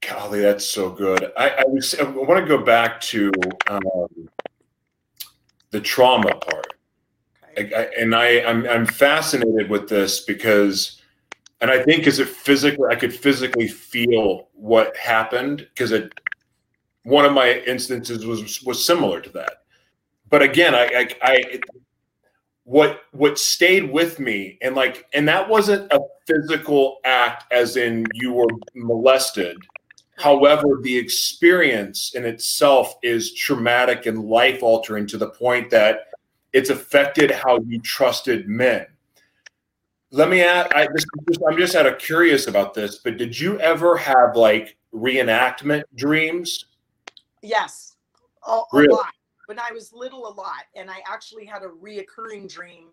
golly, that's so good. I, I, was, I want to go back to um, the trauma part. I, I, and I, I'm, I'm fascinated with this because, and I think as it physically, I could physically feel what happened because it, one of my instances was was similar to that. But again, I, I, I what what stayed with me and like and that wasn't a physical act as in you were molested however the experience in itself is traumatic and life altering to the point that it's affected how you trusted men let me ask I, this, i'm just out of curious about this but did you ever have like reenactment dreams yes a, a really? lot when I was little a lot, and I actually had a reoccurring dream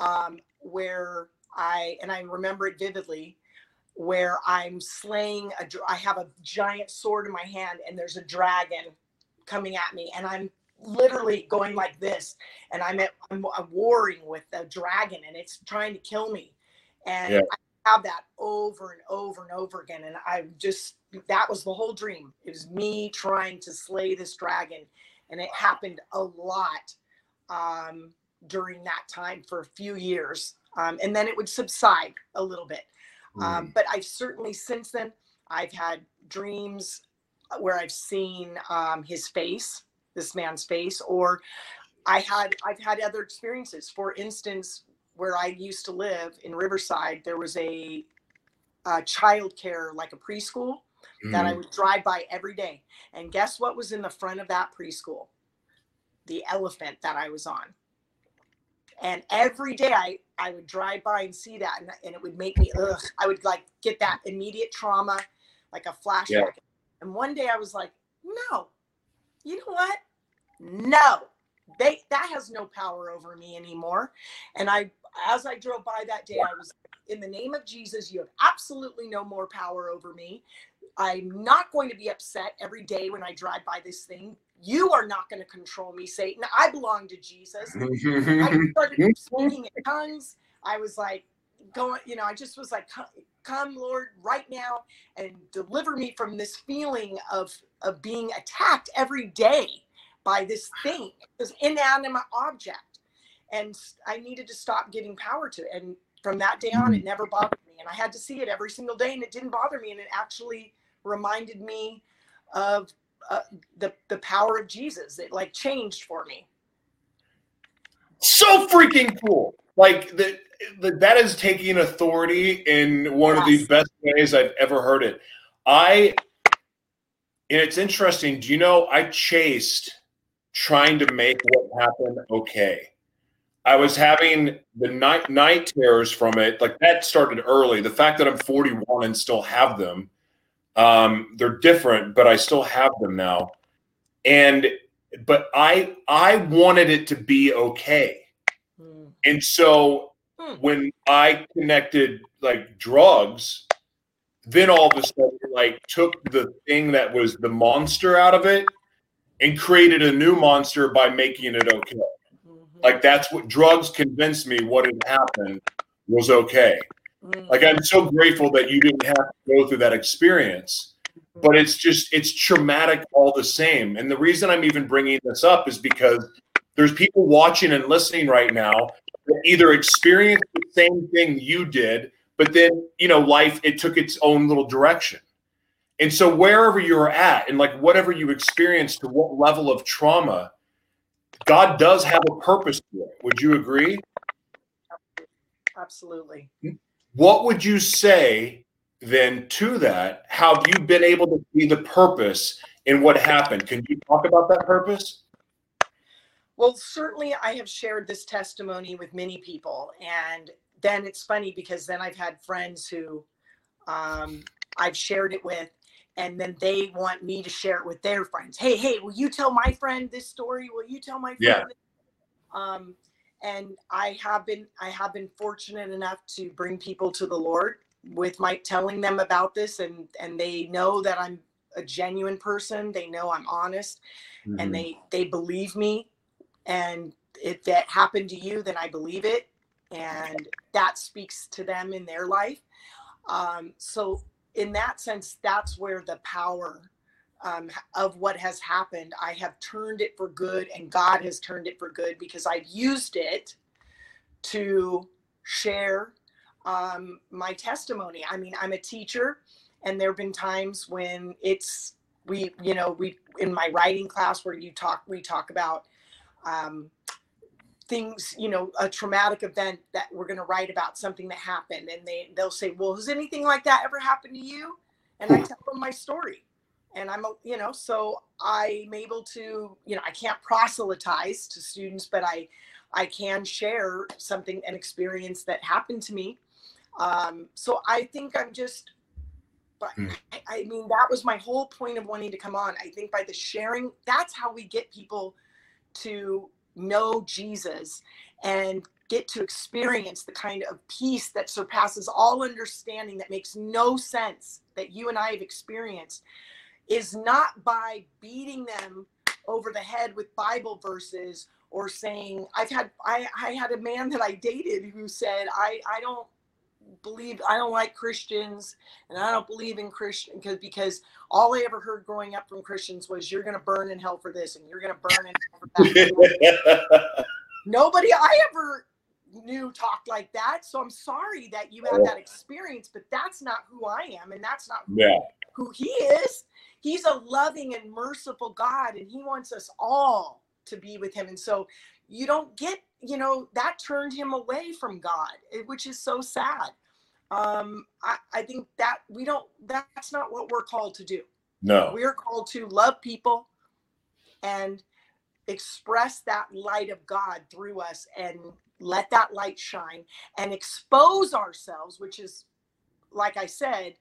um, where I and I remember it vividly, where I'm slaying a. I have a giant sword in my hand, and there's a dragon coming at me, and I'm literally going like this, and I'm at, I'm, I'm warring with the dragon, and it's trying to kill me, and yeah. I have that over and over and over again, and I just that was the whole dream. It was me trying to slay this dragon and it happened a lot um, during that time for a few years, um, and then it would subside a little bit. Um, mm. but I've certainly since then I've had dreams where I've seen um, his face, this man's face, or I had I've had other experiences. For instance, where I used to live in Riverside, there was a, a child care like a preschool mm. that I mm. would drive by every day. And guess what was in the front of that preschool? The elephant that I was on. And every day I, I would drive by and see that, and, and it would make me, ugh, I would like get that immediate trauma, like a flashback. Yeah. And one day I was like, no, you know what? No, they that has no power over me anymore. And I, as I drove by that day, I was in the name of Jesus, you have absolutely no more power over me. I'm not going to be upset every day when I drive by this thing. You are not going to control me, Satan. I belong to Jesus. I started speaking in tongues. I was like, going, you know, I just was like, come, Lord, right now and deliver me from this feeling of, of being attacked every day by this thing, this inanimate object. And I needed to stop giving power to it. And from that day on, it never bothered me. And I had to see it every single day, and it didn't bother me. And it actually reminded me of uh, the the power of Jesus. It like changed for me. So freaking cool! Like that that is taking authority in one yes. of the best ways I've ever heard it. I and it's interesting. Do you know I chased trying to make what happened okay. I was having the night night terrors from it. Like that started early. The fact that I'm 41 and still have them, um, they're different, but I still have them now. And but I I wanted it to be okay. And so mm. when I connected like drugs, then all of a sudden like took the thing that was the monster out of it and created a new monster by making it okay. Like that's what drugs convinced me what had happened was okay. Mm. Like I'm so grateful that you didn't have to go through that experience. But it's just it's traumatic all the same. And the reason I'm even bringing this up is because there's people watching and listening right now either experienced the same thing you did, but then you know life it took its own little direction. And so wherever you're at and like whatever you experienced to what level of trauma, God does have a purpose to it. Would you agree? Absolutely. What would you say then to that? How have you been able to see the purpose in what happened? Can you talk about that purpose? Well, certainly I have shared this testimony with many people. And then it's funny because then I've had friends who um, I've shared it with and then they want me to share it with their friends. Hey, hey, will you tell my friend this story? Will you tell my friend? Yeah. Um, and I have been I have been fortunate enough to bring people to the Lord with my telling them about this, and and they know that I'm a genuine person. They know I'm honest, mm-hmm. and they they believe me. And if that happened to you, then I believe it, and that speaks to them in their life. Um, so, in that sense, that's where the power um, of what has happened, I have turned it for good, and God has turned it for good because I've used it to share um, my testimony. I mean, I'm a teacher, and there have been times when it's we, you know, we in my writing class where you talk, we talk about um, things, you know, a traumatic event that we're going to write about something that happened, and they they'll say, "Well, has anything like that ever happened to you?" And I tell them my story and I'm, you know, so I'm able to, you know, I can't proselytize to students, but I, I can share something, an experience that happened to me. Um, so I think I'm just, but mm. I, I mean, that was my whole point of wanting to come on. I think by the sharing, that's how we get people to know Jesus and get to experience the kind of peace that surpasses all understanding that makes no sense that you and I have experienced is not by beating them over the head with Bible verses or saying I've had I, I had a man that I dated who said I I don't believe I don't like Christians and I don't believe in Christian because because all I ever heard growing up from Christians was you're gonna burn in hell for this and you're gonna burn in hell for that. Nobody I ever knew talked like that. So I'm sorry that you had that experience, but that's not who I am and that's not yeah. who he is. He's a loving and merciful God, and He wants us all to be with Him. And so you don't get, you know, that turned him away from God, eh, which is so sad. Um, I, I think that we don't, that's not what we're called to do. No. We're called to love people and express that light of God through us and let that light shine and expose ourselves, which is, like I said,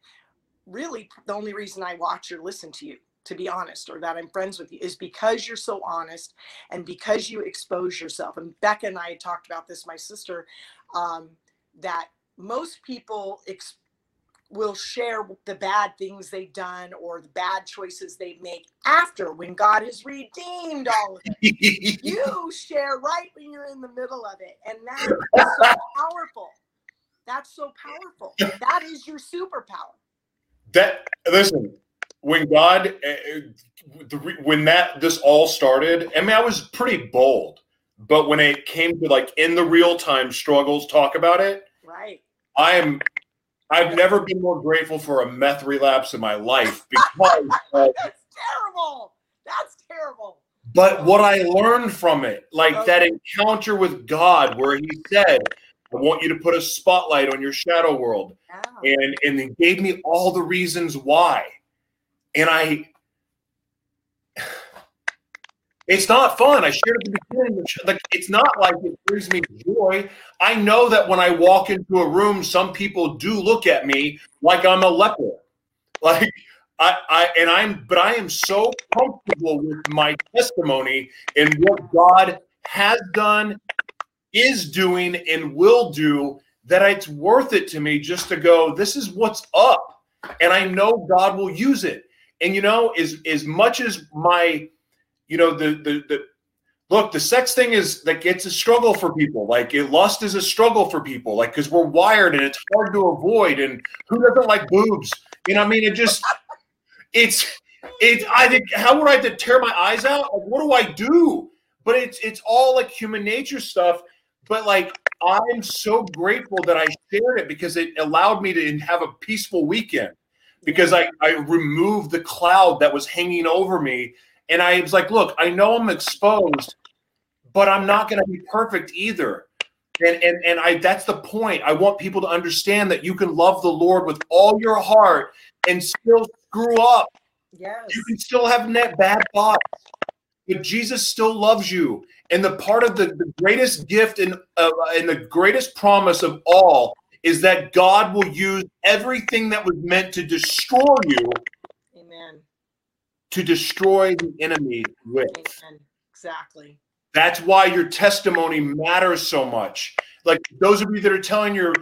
really the only reason I watch or listen to you, to be honest, or that I'm friends with you, is because you're so honest and because you expose yourself. And Becca and I talked about this, my sister, um, that most people ex- will share the bad things they've done or the bad choices they make after when God has redeemed all of it. you share right when you're in the middle of it. And that is so powerful. That's so powerful. That is your superpower that listen when god uh, when that this all started i mean i was pretty bold but when it came to like in the real time struggles talk about it right i am i've never been more grateful for a meth relapse in my life because that's terrible that's terrible but what i learned from it like okay. that encounter with god where he said I want you to put a spotlight on your shadow world. Oh. And and they gave me all the reasons why. And I it's not fun. I shared at the beginning. Like it's not like it brings me joy. I know that when I walk into a room, some people do look at me like I'm a leper. Like I, I and I'm but I am so comfortable with my testimony and what God has done is doing and will do that it's worth it to me just to go this is what's up and i know god will use it and you know as as much as my you know the the, the look the sex thing is like it's a struggle for people. Like it, lust is a struggle for people. Like because we're wired and it's hard to avoid and who doesn't like boobs? You know i mean it just it's it's i think how would i have to tear my eyes out? Like what do i do? But it's it's all like human nature stuff. But like I'm so grateful that I shared it because it allowed me to have a peaceful weekend because I, I removed the cloud that was hanging over me. And I was like, look, I know I'm exposed, but I'm not going to be perfect either. And, and, and I that's the point. I want people to understand that you can love the Lord with all your heart and still screw up. Yes. You can still have net bad thoughts, but Jesus still loves you. And the part of the, the greatest gift and, uh, and the greatest promise of all is that God will use everything that was meant to destroy you. Amen. To destroy the enemy with. Amen. Exactly. That's why your testimony matters so much. Like those of you that are telling your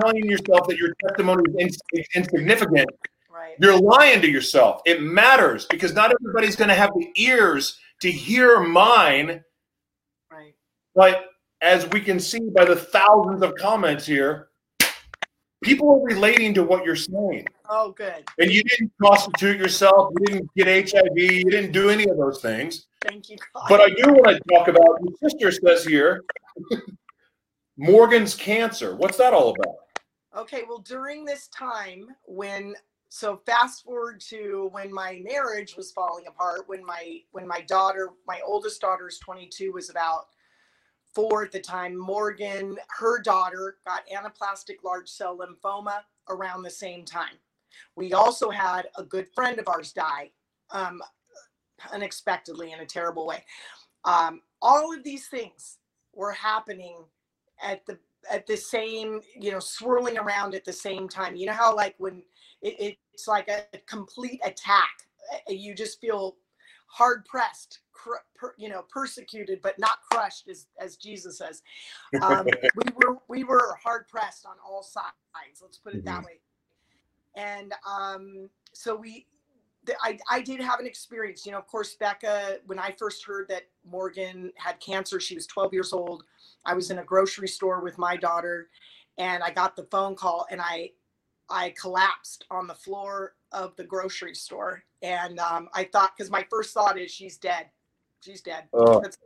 telling yourself that your testimony is insignificant, right. you're lying to yourself. It matters because not everybody's going to have the ears to hear mine Right. but as we can see by the thousands of comments here, people are relating to what you're saying. Oh, good. And you didn't prostitute yourself. You didn't get HIV. You didn't do any of those things. Thank you, God. But I do want to talk about your sister says here Morgan's cancer. What's that all about? Okay, well, during this time when so fast forward to when my marriage was falling apart, when my when my daughter, my oldest daughter is 22, was about four at the time. Morgan, her daughter, got anaplastic large cell lymphoma around the same time. We also had a good friend of ours die um, unexpectedly in a terrible way. Um, all of these things were happening at the at the same you know swirling around at the same time you know how like when it, it's like a complete attack you just feel hard pressed cr- per, you know persecuted but not crushed as as jesus says um, we were we were hard pressed on all sides let's put it mm-hmm. that way and um, so we I, I did have an experience. You know, of course, Becca, when I first heard that Morgan had cancer, she was 12 years old. I was in a grocery store with my daughter and I got the phone call and I I collapsed on the floor of the grocery store. And um, I thought, because my first thought is she's dead. She's dead. Oh. That's,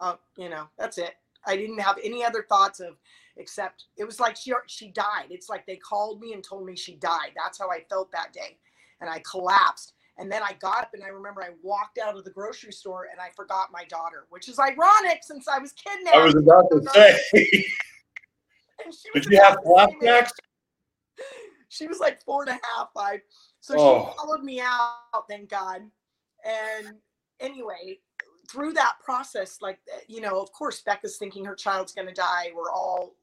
uh, you know, that's it. I didn't have any other thoughts of except it was like she she died. It's like they called me and told me she died. That's how I felt that day. And I collapsed. And then I got up and I remember I walked out of the grocery store and I forgot my daughter, which is ironic since I was kidnapped. I was about to say. Did you have flashbacks? She was like four and a half, five. So oh. she followed me out, thank God. And anyway, through that process, like, you know, of course, Becca's thinking her child's going to die. We're all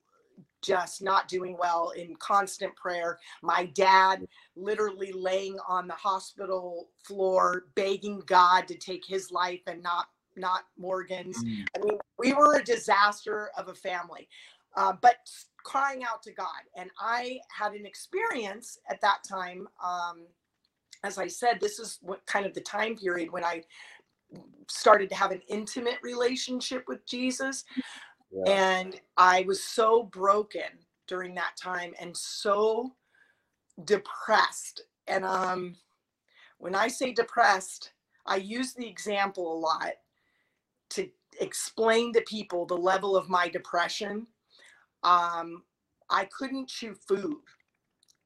just not doing well in constant prayer. My dad literally laying on the hospital floor begging God to take his life and not not Morgan's. Mm. I mean, we were a disaster of a family, uh, but crying out to God. And I had an experience at that time. Um, as I said, this is what kind of the time period when I started to have an intimate relationship with Jesus. Yeah. And I was so broken during that time and so depressed. And um, when I say depressed, I use the example a lot to explain to people the level of my depression. Um, I couldn't chew food.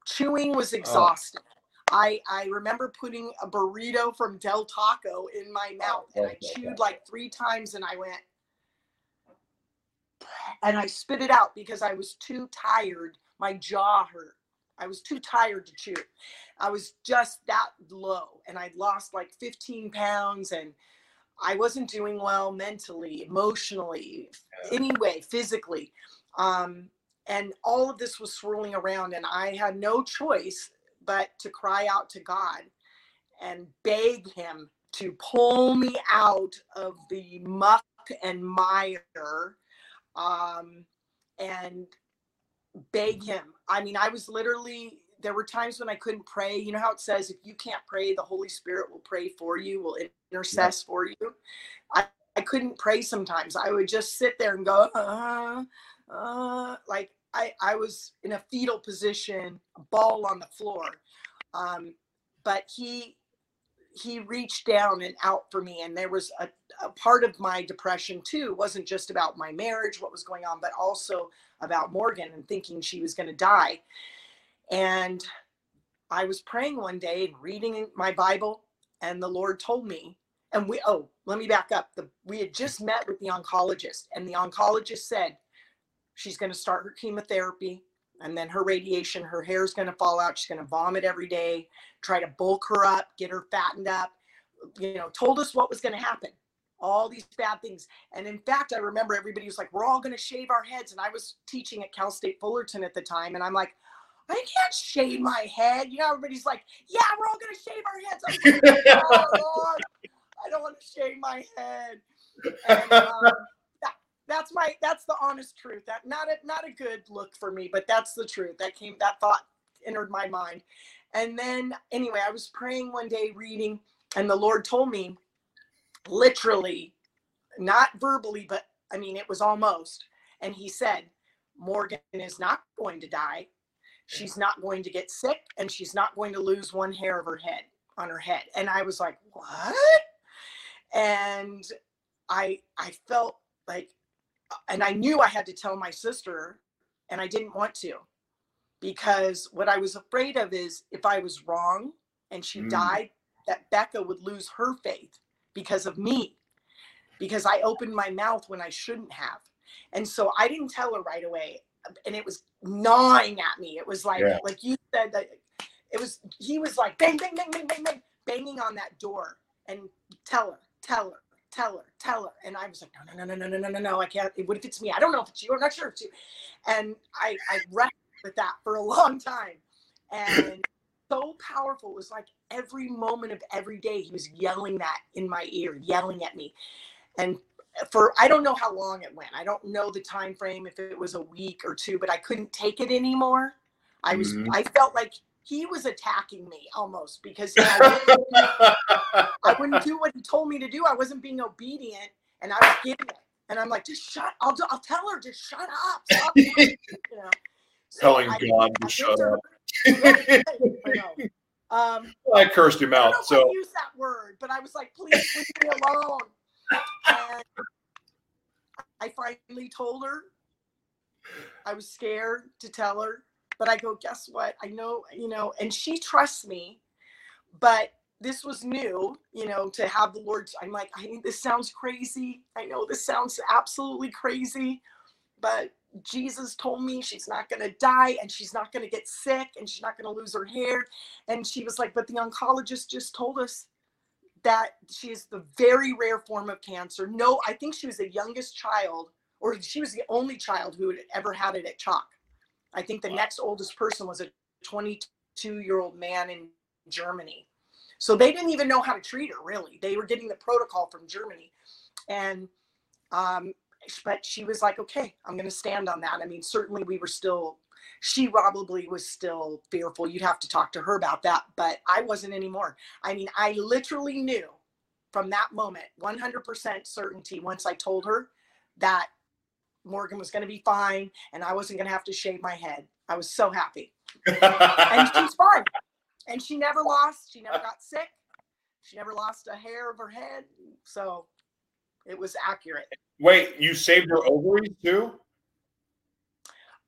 Chewing was oh. exhausting. Oh. I, I remember putting a burrito from Del Taco in my mouth and I chewed like three times and I went, and I spit it out because I was too tired. My jaw hurt. I was too tired to chew. I was just that low and I'd lost like 15 pounds and I wasn't doing well mentally, emotionally, anyway, physically. Um, and all of this was swirling around and I had no choice but to cry out to God and beg him to pull me out of the muck and mire um, and beg him. I mean, I was literally, there were times when I couldn't pray. You know how it says, if you can't pray, the Holy Spirit will pray for you, will intercess for you. I, I couldn't pray sometimes. I would just sit there and go, uh, uh, like I, I was in a fetal position, a ball on the floor. Um, but he he reached down and out for me and there was a, a, part of my depression too. It wasn't just about my marriage what was going on but also about morgan and thinking she was going to die. And i was praying one day and reading my bible and the lord told me and we oh let me back up. The, we had just met with the oncologist and the oncologist said she's going to start her chemotherapy and then her radiation, her hair is going to fall out. She's going to vomit every day, try to bulk her up, get her fattened up. You know, told us what was going to happen, all these bad things. And in fact, I remember everybody was like, we're all going to shave our heads. And I was teaching at Cal State Fullerton at the time. And I'm like, I can't shave my head. You know, everybody's like, yeah, we're all going to shave our heads. I'm like, oh, Lord, I don't want to shave my head. And, um, that's my that's the honest truth. That not a not a good look for me but that's the truth. That came that thought entered my mind. And then anyway i was praying one day reading and the lord told me literally not verbally but i mean it was almost. And he said morgan is not going to die. She's not going to get sick and she's not going to lose one hair of her head on her head. And I was like, what? And I I felt like and I knew I had to tell my sister and I didn't want to because what I was afraid of is if I was wrong and she mm. died, that Becca would lose her faith because of me, because I opened my mouth when I shouldn't have. And so I didn't tell her right away. And it was gnawing at me. It was like, yeah. like you said that it was, he was like bang, bang, bang, bang, bang, bang, banging on that door and tell her, tell her, tell her, tell her. And I was like, no, no, no, no, no, no, no, no, I can't. What if it's me? I don't know if it's you. I'm not sure if it's you. And I, I wrestled with that for a long time. And so powerful. It was like every moment of every day, he was yelling that in my ear, yelling at me. And for I don't know how long it went. I don't know the time frame if it was a week or two, but I couldn't take it anymore. I was mm-hmm. I felt like he was attacking me almost because I wouldn't, I wouldn't do what he told me to do. I wasn't being obedient and I was getting it. And I'm like, just shut. I'll do, I'll tell her, just shut up. Stop, you know. So Telling I, God to shut up. I, um, I cursed him out. so I use that word, but I was like, please leave me alone. And I finally told her. I was scared to tell her, but I go, guess what? I know, you know, and she trusts me, but this was new, you know, to have the Lord. I'm like, I think this sounds crazy. I know this sounds absolutely crazy, but Jesus told me she's not going to die and she's not going to get sick and she's not going to lose her hair. And she was like, but the oncologist just told us that she is the very rare form of cancer. No, I think she was the youngest child, or she was the only child who had ever had it at CHOC. I think the next oldest person was a 22 year old man in Germany. So they didn't even know how to treat her, really. They were getting the protocol from Germany. And um, but she was like, okay, I'm going to stand on that. I mean, certainly we were still, she probably was still fearful. You'd have to talk to her about that, but I wasn't anymore. I mean, I literally knew from that moment, 100% certainty, once I told her that Morgan was going to be fine and I wasn't going to have to shave my head. I was so happy. and she's fine. And she never lost, she never got sick. She never lost a hair of her head. So it was accurate. Wait, you saved her ovaries too?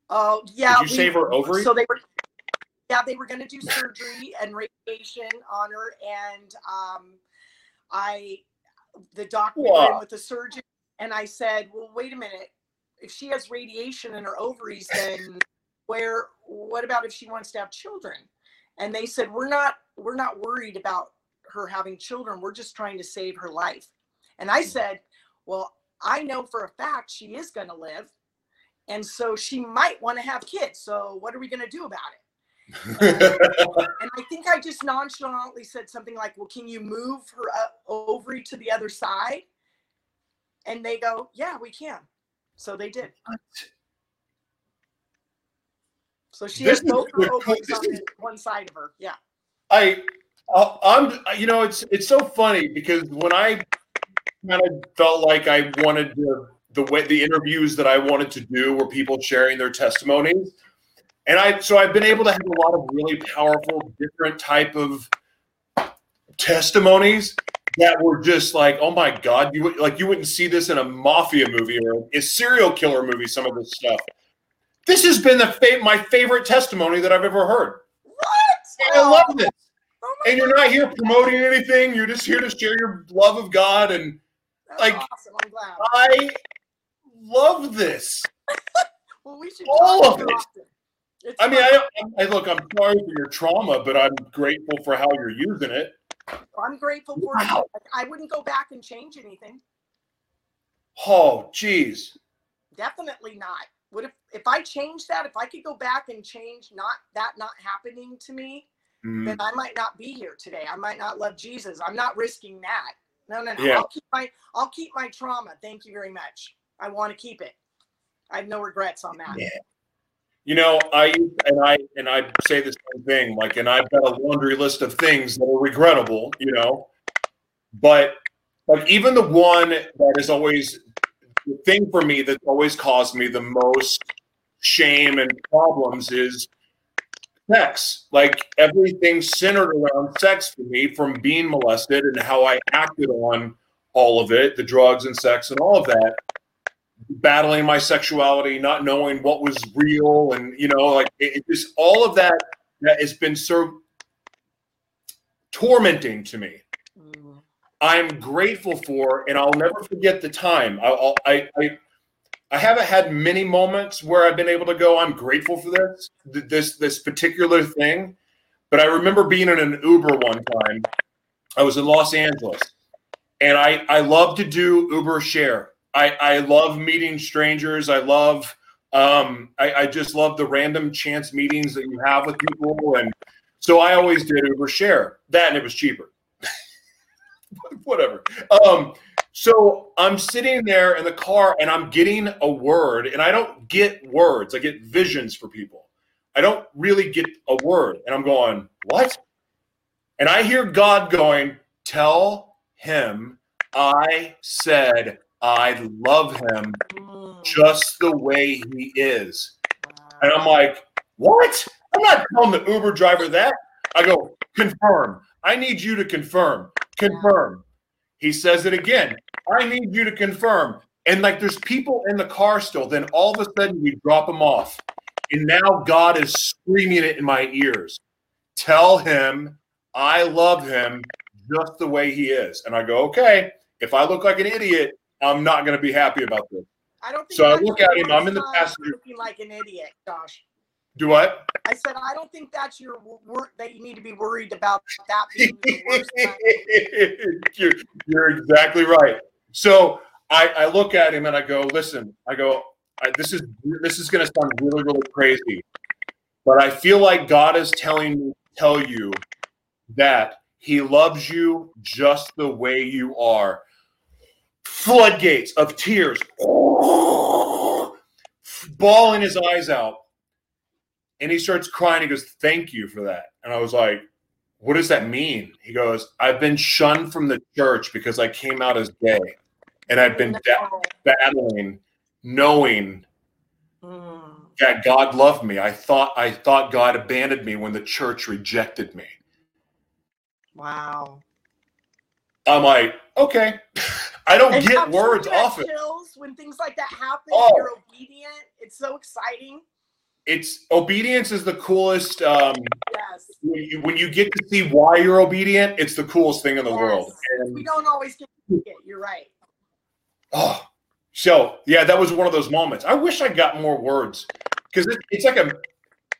Oh yeah. Did you we, save her ovaries? So they were. Yeah, they were going to do surgery and radiation on her, and um, I, the doctor went with the surgeon, and I said, "Well, wait a minute. If she has radiation in her ovaries, then where? What about if she wants to have children?" And they said, "We're not. We're not worried about her having children. We're just trying to save her life." And I hmm. said, "Well, I know for a fact she is going to live. And so she might want to have kids. So what are we going to do about it? and, and I think I just nonchalantly said something like, Well, can you move her ovary to the other side? And they go, Yeah, we can. So they did. So she this has both her ovaries on one side of her. Yeah. I, I'm, you know, it's it's so funny because when I kind of felt like I wanted to, the way the interviews that I wanted to do were people sharing their testimonies. And I so I've been able to have a lot of really powerful, different type of testimonies that were just like, oh my god, you would like you wouldn't see this in a mafia movie or a serial killer movie. Some of this stuff. This has been the fa- my favorite testimony that I've ever heard. What? I love this. Oh and you're not here promoting anything. You're just here to share your love of God and that's like, awesome. I'm glad. I love this. well, we should all of it. I mean, I, I, look. I'm sorry for your trauma, but I'm grateful for how you're using it. I'm grateful for wow. it. I wouldn't go back and change anything. Oh, geez. Definitely not. What if if I change that? If I could go back and change not that not happening to me, mm-hmm. then I might not be here today. I might not love Jesus. I'm not risking that. No, no, no. Yeah. I'll keep my I'll keep my trauma. Thank you very much. I want to keep it. I have no regrets on that. Yeah. You know, I and I and I say the same thing. Like, and I've got a laundry list of things that are regrettable. You know, but like even the one that is always the thing for me that always caused me the most shame and problems is sex. Like everything centered around sex for me from being molested and how I acted on all of it, the drugs and sex and all of that. Battling my sexuality, not knowing what was real, and you know, like it, it just all of that that has been so tormenting to me. Mm. I'm grateful for, and I'll never forget the time. I, I, I, I haven't had many moments where I've been able to go, I'm grateful for this, this, this particular thing. But I remember being in an Uber one time. I was in Los Angeles, and I, I love to do Uber share. I, I love meeting strangers. I love, um, I, I just love the random chance meetings that you have with people, and so I always did Uber share that, and it was cheaper. Whatever. Um, so I'm sitting there in the car and I'm getting a word, and I don't get words, I get visions for people. I don't really get a word. And I'm going, What? And I hear God going, Tell him I said I love him just the way he is. And I'm like, What? I'm not telling the Uber driver that. I go, Confirm. I need you to confirm. Confirm. He says it again. I need you to confirm. And like there's people in the car still. Then all of a sudden we drop them off. And now God is screaming it in my ears. Tell him I love him just the way he is. And I go, okay, if I look like an idiot, I'm not going to be happy about this. I don't think so I look at him. I'm in the passenger. Looking like an idiot, Josh. Do what? I said I don't think that's your word that you need to be worried about that you're, you're exactly right. So I, I look at him and I go, listen, I go, I, this is this is going to sound really really crazy, but I feel like God is telling me tell you that He loves you just the way you are. Floodgates of tears, bawling his eyes out and he starts crying. He goes, Thank you for that. And I was like, What does that mean? He goes, I've been shunned from the church because I came out as gay. And I've been battling, knowing mm. that God loved me. I thought I thought God abandoned me when the church rejected me. Wow. I'm like, okay. I don't get words often. When things like that happen, oh. you're obedient. It's so exciting it's obedience is the coolest. Um, yes. When you, when you, get to see why you're obedient, it's the coolest thing in the yes. world. And, we don't always get it. You're right. Oh, so yeah, that was one of those moments. I wish I got more words because it, it's like a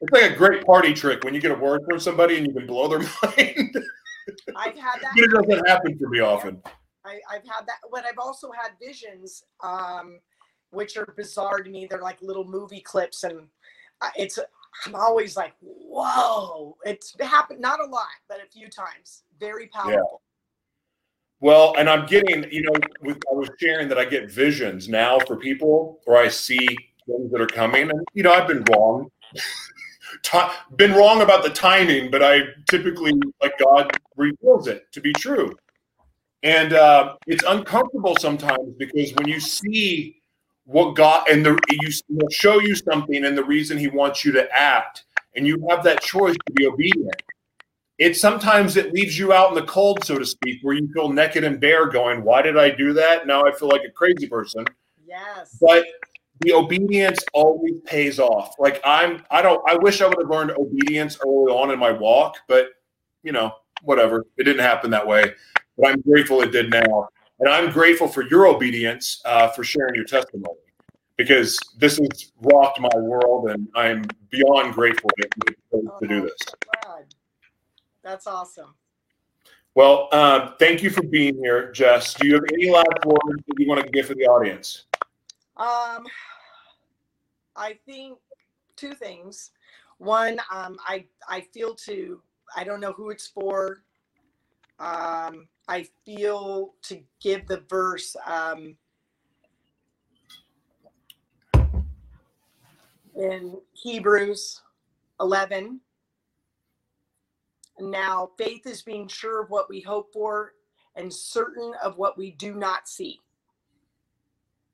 it's like a great party trick when you get a word from somebody and you can blow their mind. I've had that. it doesn't happen for me often. I, have had that, but I've also had visions, um, which are bizarre to me. They're like little movie clips, and it's I'm always like, whoa! It's happened not a lot, but a few times. Very powerful. Yeah. Well, and I'm getting, you know, with I was sharing that I get visions now for people or I see things that are coming, and you know, I've been wrong. been wrong about the timing, but I typically like God reveals it to be true. And uh, it's uncomfortable sometimes because when you see what God and the you will show you something and the reason He wants you to act, and you have that choice to be obedient. It sometimes it leaves you out in the cold, so to speak, where you feel naked and bare, going, "Why did I do that? Now I feel like a crazy person." Yes. But the obedience always pays off. Like I'm, I don't. I wish I would have learned obedience early on in my walk, but you know, whatever. It didn't happen that way. But I'm grateful it did now. And I'm grateful for your obedience uh, for sharing your testimony because this has rocked my world and I'm beyond grateful to, to do this. God. That's awesome. Well, uh, thank you for being here, Jess. Do you have any last words that you want to give for the audience? Um, I think two things. One, um, I I feel to I don't know who it's for. Um, I feel to give the verse um, in Hebrews 11. Now, faith is being sure of what we hope for and certain of what we do not see.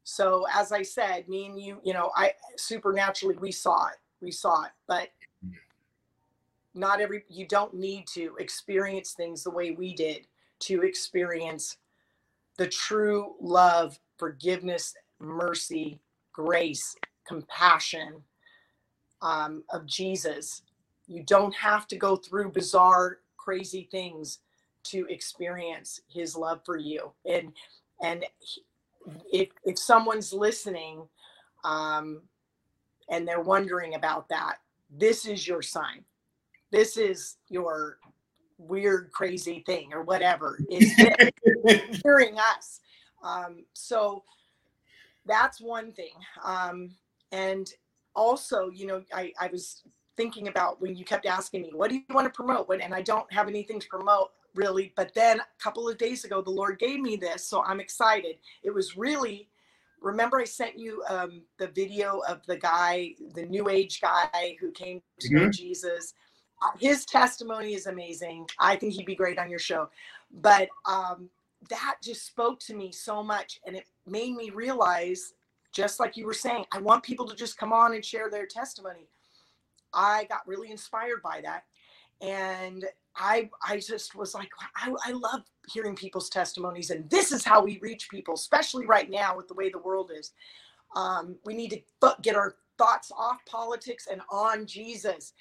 So, as I said, me and you, you know, I supernaturally we saw it, we saw it, but not every you don't need to experience things the way we did to experience the true love, forgiveness, mercy, grace, compassion um, of Jesus. You don't have to go through bizarre, crazy things to experience His love for you. And and if if someone's listening, um, and they're wondering about that, this is your sign. This is your weird, crazy thing or whatever is hearing us. Um, so that's one thing. Um, and also, you know, I, I was thinking about when you kept asking me, what do you want to promote? and I don't have anything to promote really. But then a couple of days ago, the Lord gave me this. So I'm excited. It was really, remember I sent you um, the video of the guy, the new age guy who came to mm-hmm. know Jesus. Uh, his testimony is amazing. I think he'd be great on your show. But um, that just spoke to me so much. And it made me realize just like you were saying, I want people to just come on and share their testimony. I got really inspired by that. And I I just was like, I, I love hearing people's testimonies. And this is how we reach people, especially right now with the way the world is. Um, we need to get our thoughts off politics and on Jesus.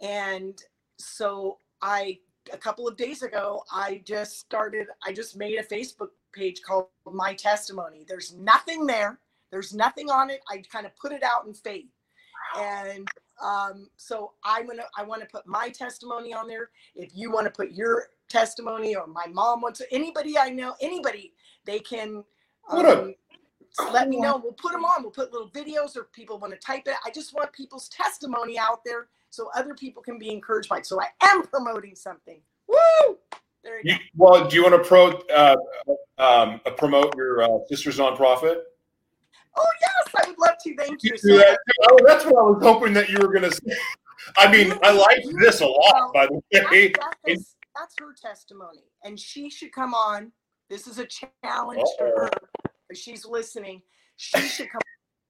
And so I a couple of days ago, I just started, I just made a Facebook page called My Testimony. There's nothing there. There's nothing on it. I kind of put it out in faith. And um, so I'm gonna I want to put my testimony on there. If you want to put your testimony or my mom wants to, anybody I know, anybody, they can um, let me know. We'll put them on. We'll put little videos or people want to type it. I just want people's testimony out there so other people can be encouraged by it. So I am promoting something. Woo! There you, you go. Well, do you want to pro, uh, um, promote your uh, sister's nonprofit? Oh yes, I would love to. Thank you. So that oh, that's what I was hoping that you were going to say. I mean, I like this a lot, by the way. That's, that's, her testimony, and she should come on. This is a challenge Uh-oh. to her. She's listening, she should come.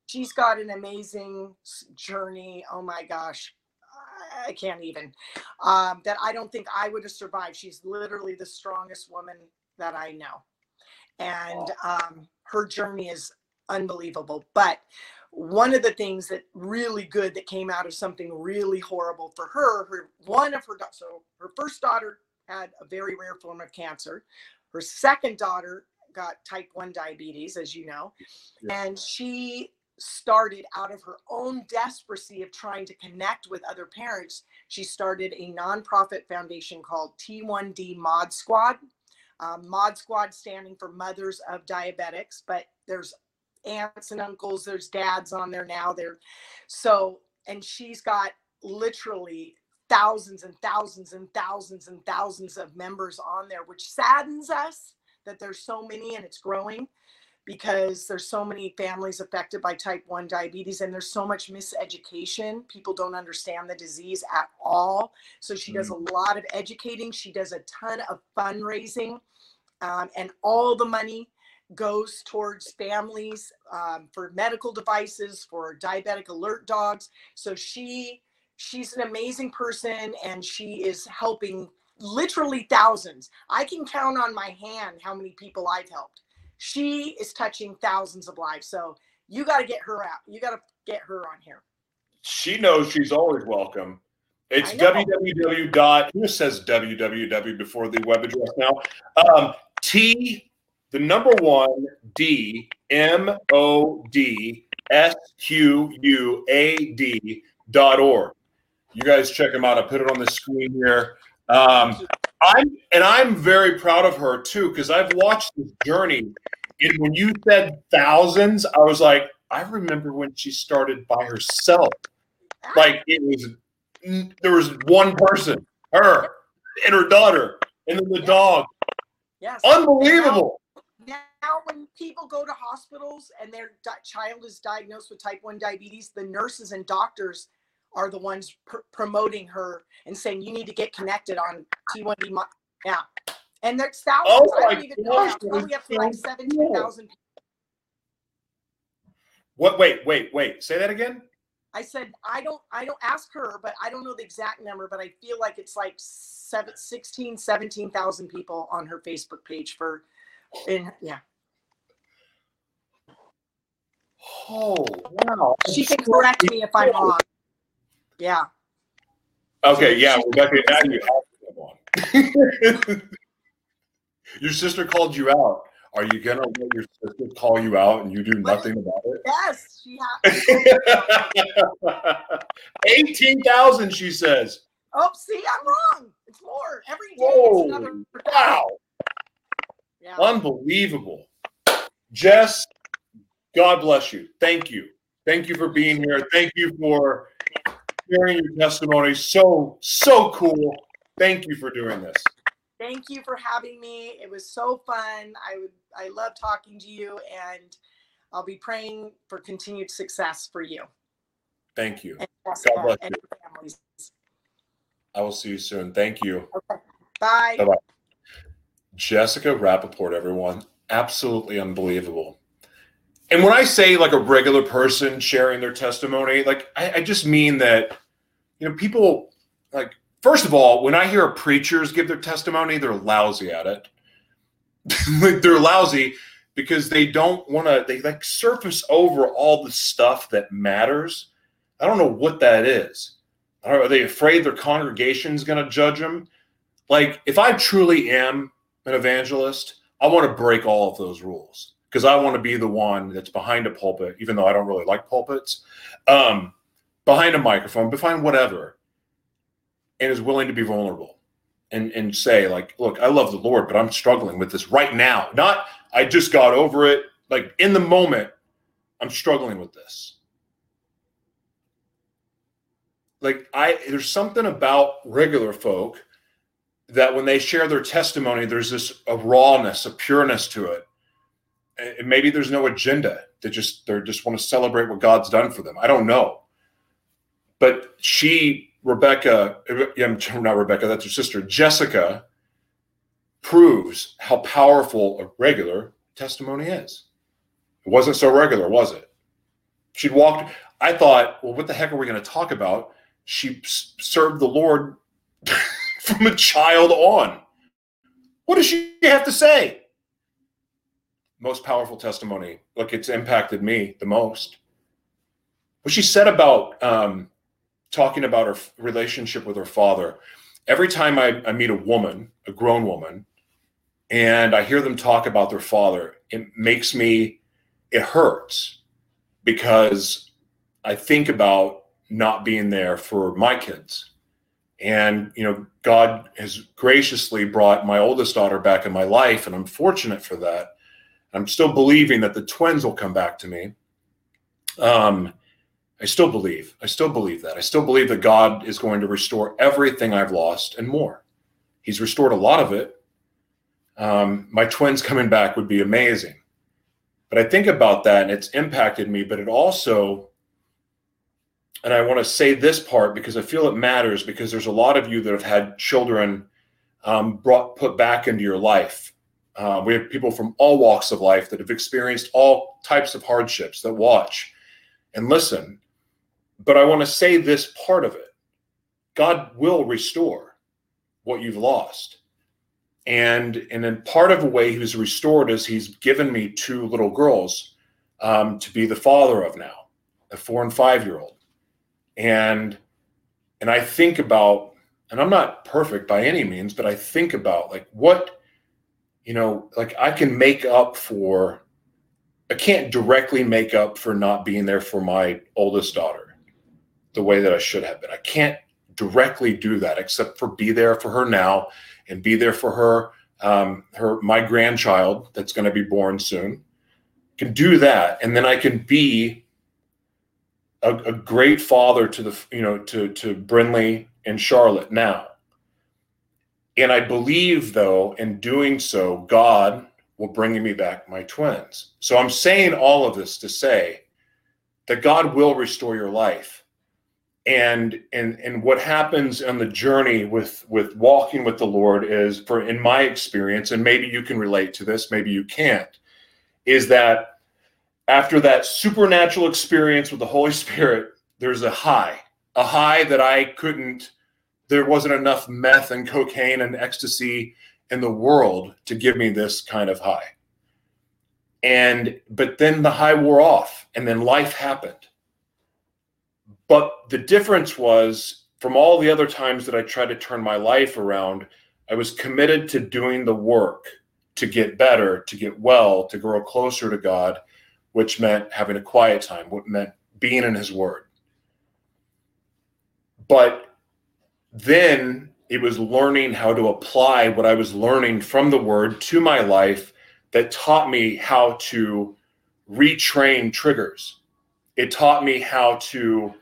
She's got an amazing journey. Oh my gosh. I can't even. Um, that I don't think I would have survived. She's literally the strongest woman that I know. And um, her journey is unbelievable. But one of the things that really good that came out of something really horrible for her, her one of her so her first daughter had a very rare form of cancer. Her second daughter got type 1 diabetes, as you know, yeah. and she started out of her own desperacy of trying to connect with other parents. She started a nonprofit foundation called T1D Mod Squad. Um, Mod Squad standing for Mothers of Diabetics, but there's aunts and uncles, there's dads on there now. There, so and she's got literally thousands and thousands and thousands and thousands of members on there, which saddens us that there's so many and it's growing because there's so many families affected by type 1 diabetes and there's so much miseducation people don't understand the disease at all so she does a mm. lot of educating she does a ton of fundraising um, and all the money goes towards families um, for medical devices for diabetic alert dogs so she she's an amazing person and she is helping literally thousands i can count on my hand how many people i've helped she is touching thousands of lives. So you got to get her out. You got to get her on here. She knows she's always welcome. It's www. dot who says www before the web address now? Um, T the number one D M O D S Q U A D dot org. You guys check them out. I put it on the screen here. Um, I'm and I'm very proud of her too because I've watched this journey. And when you said thousands, I was like, I remember when she started by herself. Like it was, there was one person, her, and her daughter, and then the dog. Yes, unbelievable. Now, when people go to hospitals and their di- child is diagnosed with type one diabetes, the nurses and doctors are the ones pr- promoting her and saying you need to get connected on T1D. Yeah, and there's thousands. Oh I don't even gosh, know. Probably up to like seventeen thousand. What? Wait, wait, wait. Say that again. I said, I don't, I don't ask her, but I don't know the exact number, but I feel like it's like seven, 16, 17,000 people on her Facebook page for, and yeah. Oh, wow. She can correct me if I'm wrong. Yeah. Okay, yeah, Rebecca, now you have someone. your sister called you out. Are you gonna let your sister call you out and you do nothing about it? Yes, she has. Eighteen thousand, she says. Oh, see, I'm wrong. It's more every day. Whoa, it's another. Wow. Yeah. Unbelievable. Jess, God bless you. Thank you. Thank you for being here. Thank you for sharing your testimony. So, so cool. Thank you for doing this. Thank you for having me. It was so fun. I would I love talking to you and I'll be praying for continued success for you. Thank you. God bless you. Families. I will see you soon. Thank you. Okay. Bye. Bye bye. Jessica Rappaport, everyone. Absolutely unbelievable. And when I say like a regular person sharing their testimony, like I, I just mean that, you know, people like, first of all, when I hear preachers give their testimony, they're lousy at it. like they're lousy because they don't want to, they like surface over all the stuff that matters. I don't know what that is. Are they afraid their congregation's going to judge them? Like, if I truly am an evangelist, I want to break all of those rules because I want to be the one that's behind a pulpit, even though I don't really like pulpits, um, behind a microphone, behind whatever, and is willing to be vulnerable and and say like, look, I love the Lord, but I'm struggling with this right now. Not I just got over it. Like in the moment, I'm struggling with this. Like I, there's something about regular folk that when they share their testimony, there's this a rawness, a pureness to it and maybe there's no agenda. They just they just want to celebrate what God's done for them. I don't know. But she, Rebecca, not Rebecca, that's her sister, Jessica, proves how powerful a regular testimony is. It wasn't so regular, was it? She'd walked. I thought, well, what the heck are we going to talk about? She served the Lord from a child on. What does she have to say? Most powerful testimony. Look, it's impacted me the most. What she said about um, talking about her relationship with her father. Every time I, I meet a woman, a grown woman, and I hear them talk about their father, it makes me, it hurts because I think about not being there for my kids. And, you know, God has graciously brought my oldest daughter back in my life, and I'm fortunate for that. I'm still believing that the twins will come back to me. Um, I still believe. I still believe that. I still believe that God is going to restore everything I've lost and more. He's restored a lot of it. Um, my twins coming back would be amazing. But I think about that and it's impacted me, but it also, and I want to say this part because I feel it matters because there's a lot of you that have had children um, brought put back into your life uh, we have people from all walks of life that have experienced all types of hardships that watch and listen. But I want to say this part of it God will restore what you've lost. And, and in part of a way he's restored is he's given me two little girls um, to be the father of now, a four and five year old. And and I think about, and I'm not perfect by any means, but I think about like what you know, like I can make up for, I can't directly make up for not being there for my oldest daughter the way that I should have been. I can't directly do that except for be there for her now and be there for her, um, her, my grandchild that's going to be born soon. Can do that. And then I can be a, a great father to the, you know, to, to Brinley and Charlotte now and I believe, though, in doing so, God will bring me back my twins. So I'm saying all of this to say that God will restore your life. And and and what happens on the journey with with walking with the Lord is for in my experience, and maybe you can relate to this, maybe you can't, is that after that supernatural experience with the Holy Spirit, there's a high, a high that I couldn't. There wasn't enough meth and cocaine and ecstasy in the world to give me this kind of high. And but then the high wore off, and then life happened. But the difference was from all the other times that I tried to turn my life around, I was committed to doing the work to get better, to get well, to grow closer to God, which meant having a quiet time, what meant being in His Word. But then it was learning how to apply what I was learning from the Word to my life that taught me how to retrain triggers. It taught me how to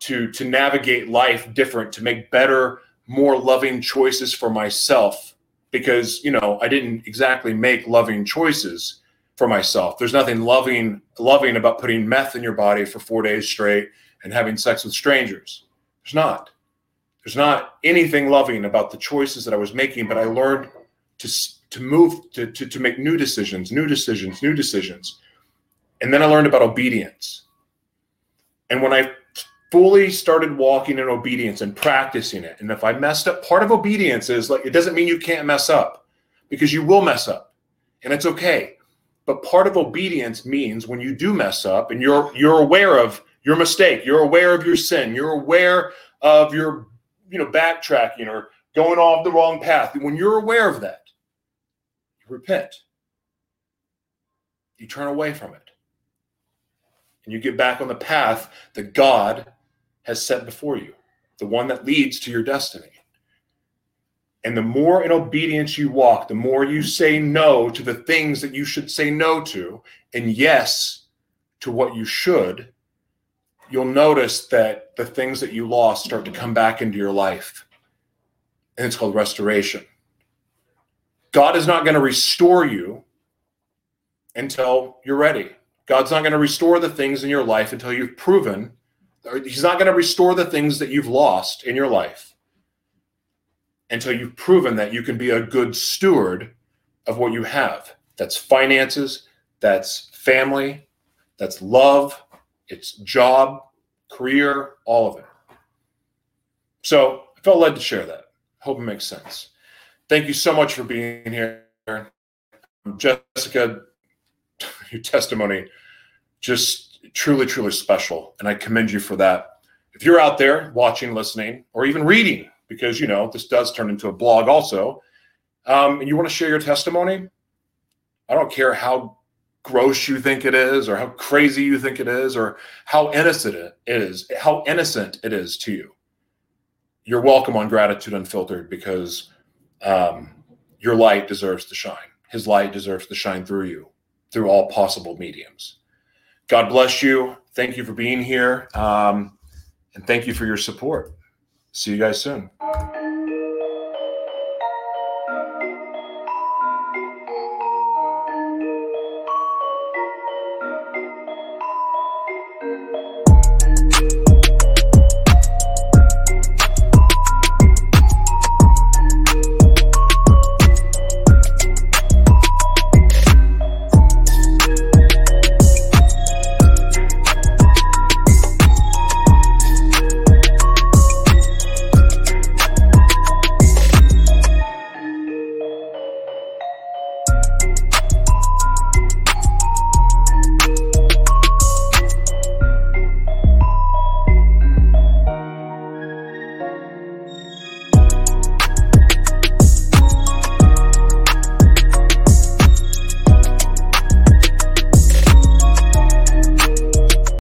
to to navigate life different, to make better, more loving choices for myself because, you know, I didn't exactly make loving choices for myself. There's nothing loving loving about putting meth in your body for 4 days straight and having sex with strangers. There's not. There's not anything loving about the choices that I was making, but I learned to to move to, to, to make new decisions, new decisions, new decisions. And then I learned about obedience. And when I fully started walking in obedience and practicing it, and if I messed up, part of obedience is like it doesn't mean you can't mess up because you will mess up and it's okay. But part of obedience means when you do mess up and you're you're aware of your mistake, you're aware of your sin, you're aware of your you know backtracking or going off the wrong path. When you're aware of that, you repent. You turn away from it. And you get back on the path that God has set before you, the one that leads to your destiny. And the more in obedience you walk, the more you say no to the things that you should say no to, and yes to what you should, you'll notice that the things that you lost start to come back into your life. And it's called restoration. God is not going to restore you until you're ready. God's not going to restore the things in your life until you've proven, He's not going to restore the things that you've lost in your life until you've proven that you can be a good steward of what you have. That's finances, that's family, that's love, it's job, career, all of it. So I felt led to share that. Hope it makes sense. Thank you so much for being here. Jessica, your testimony just truly, truly special. And I commend you for that. If you're out there watching, listening, or even reading, because you know this does turn into a blog also, um, and you want to share your testimony, I don't care how gross you think it is, or how crazy you think it is, or how innocent it is, how innocent it is to you. You're welcome on Gratitude Unfiltered because um, your light deserves to shine. His light deserves to shine through you, through all possible mediums. God bless you. Thank you for being here. Um, and thank you for your support. See you guys soon.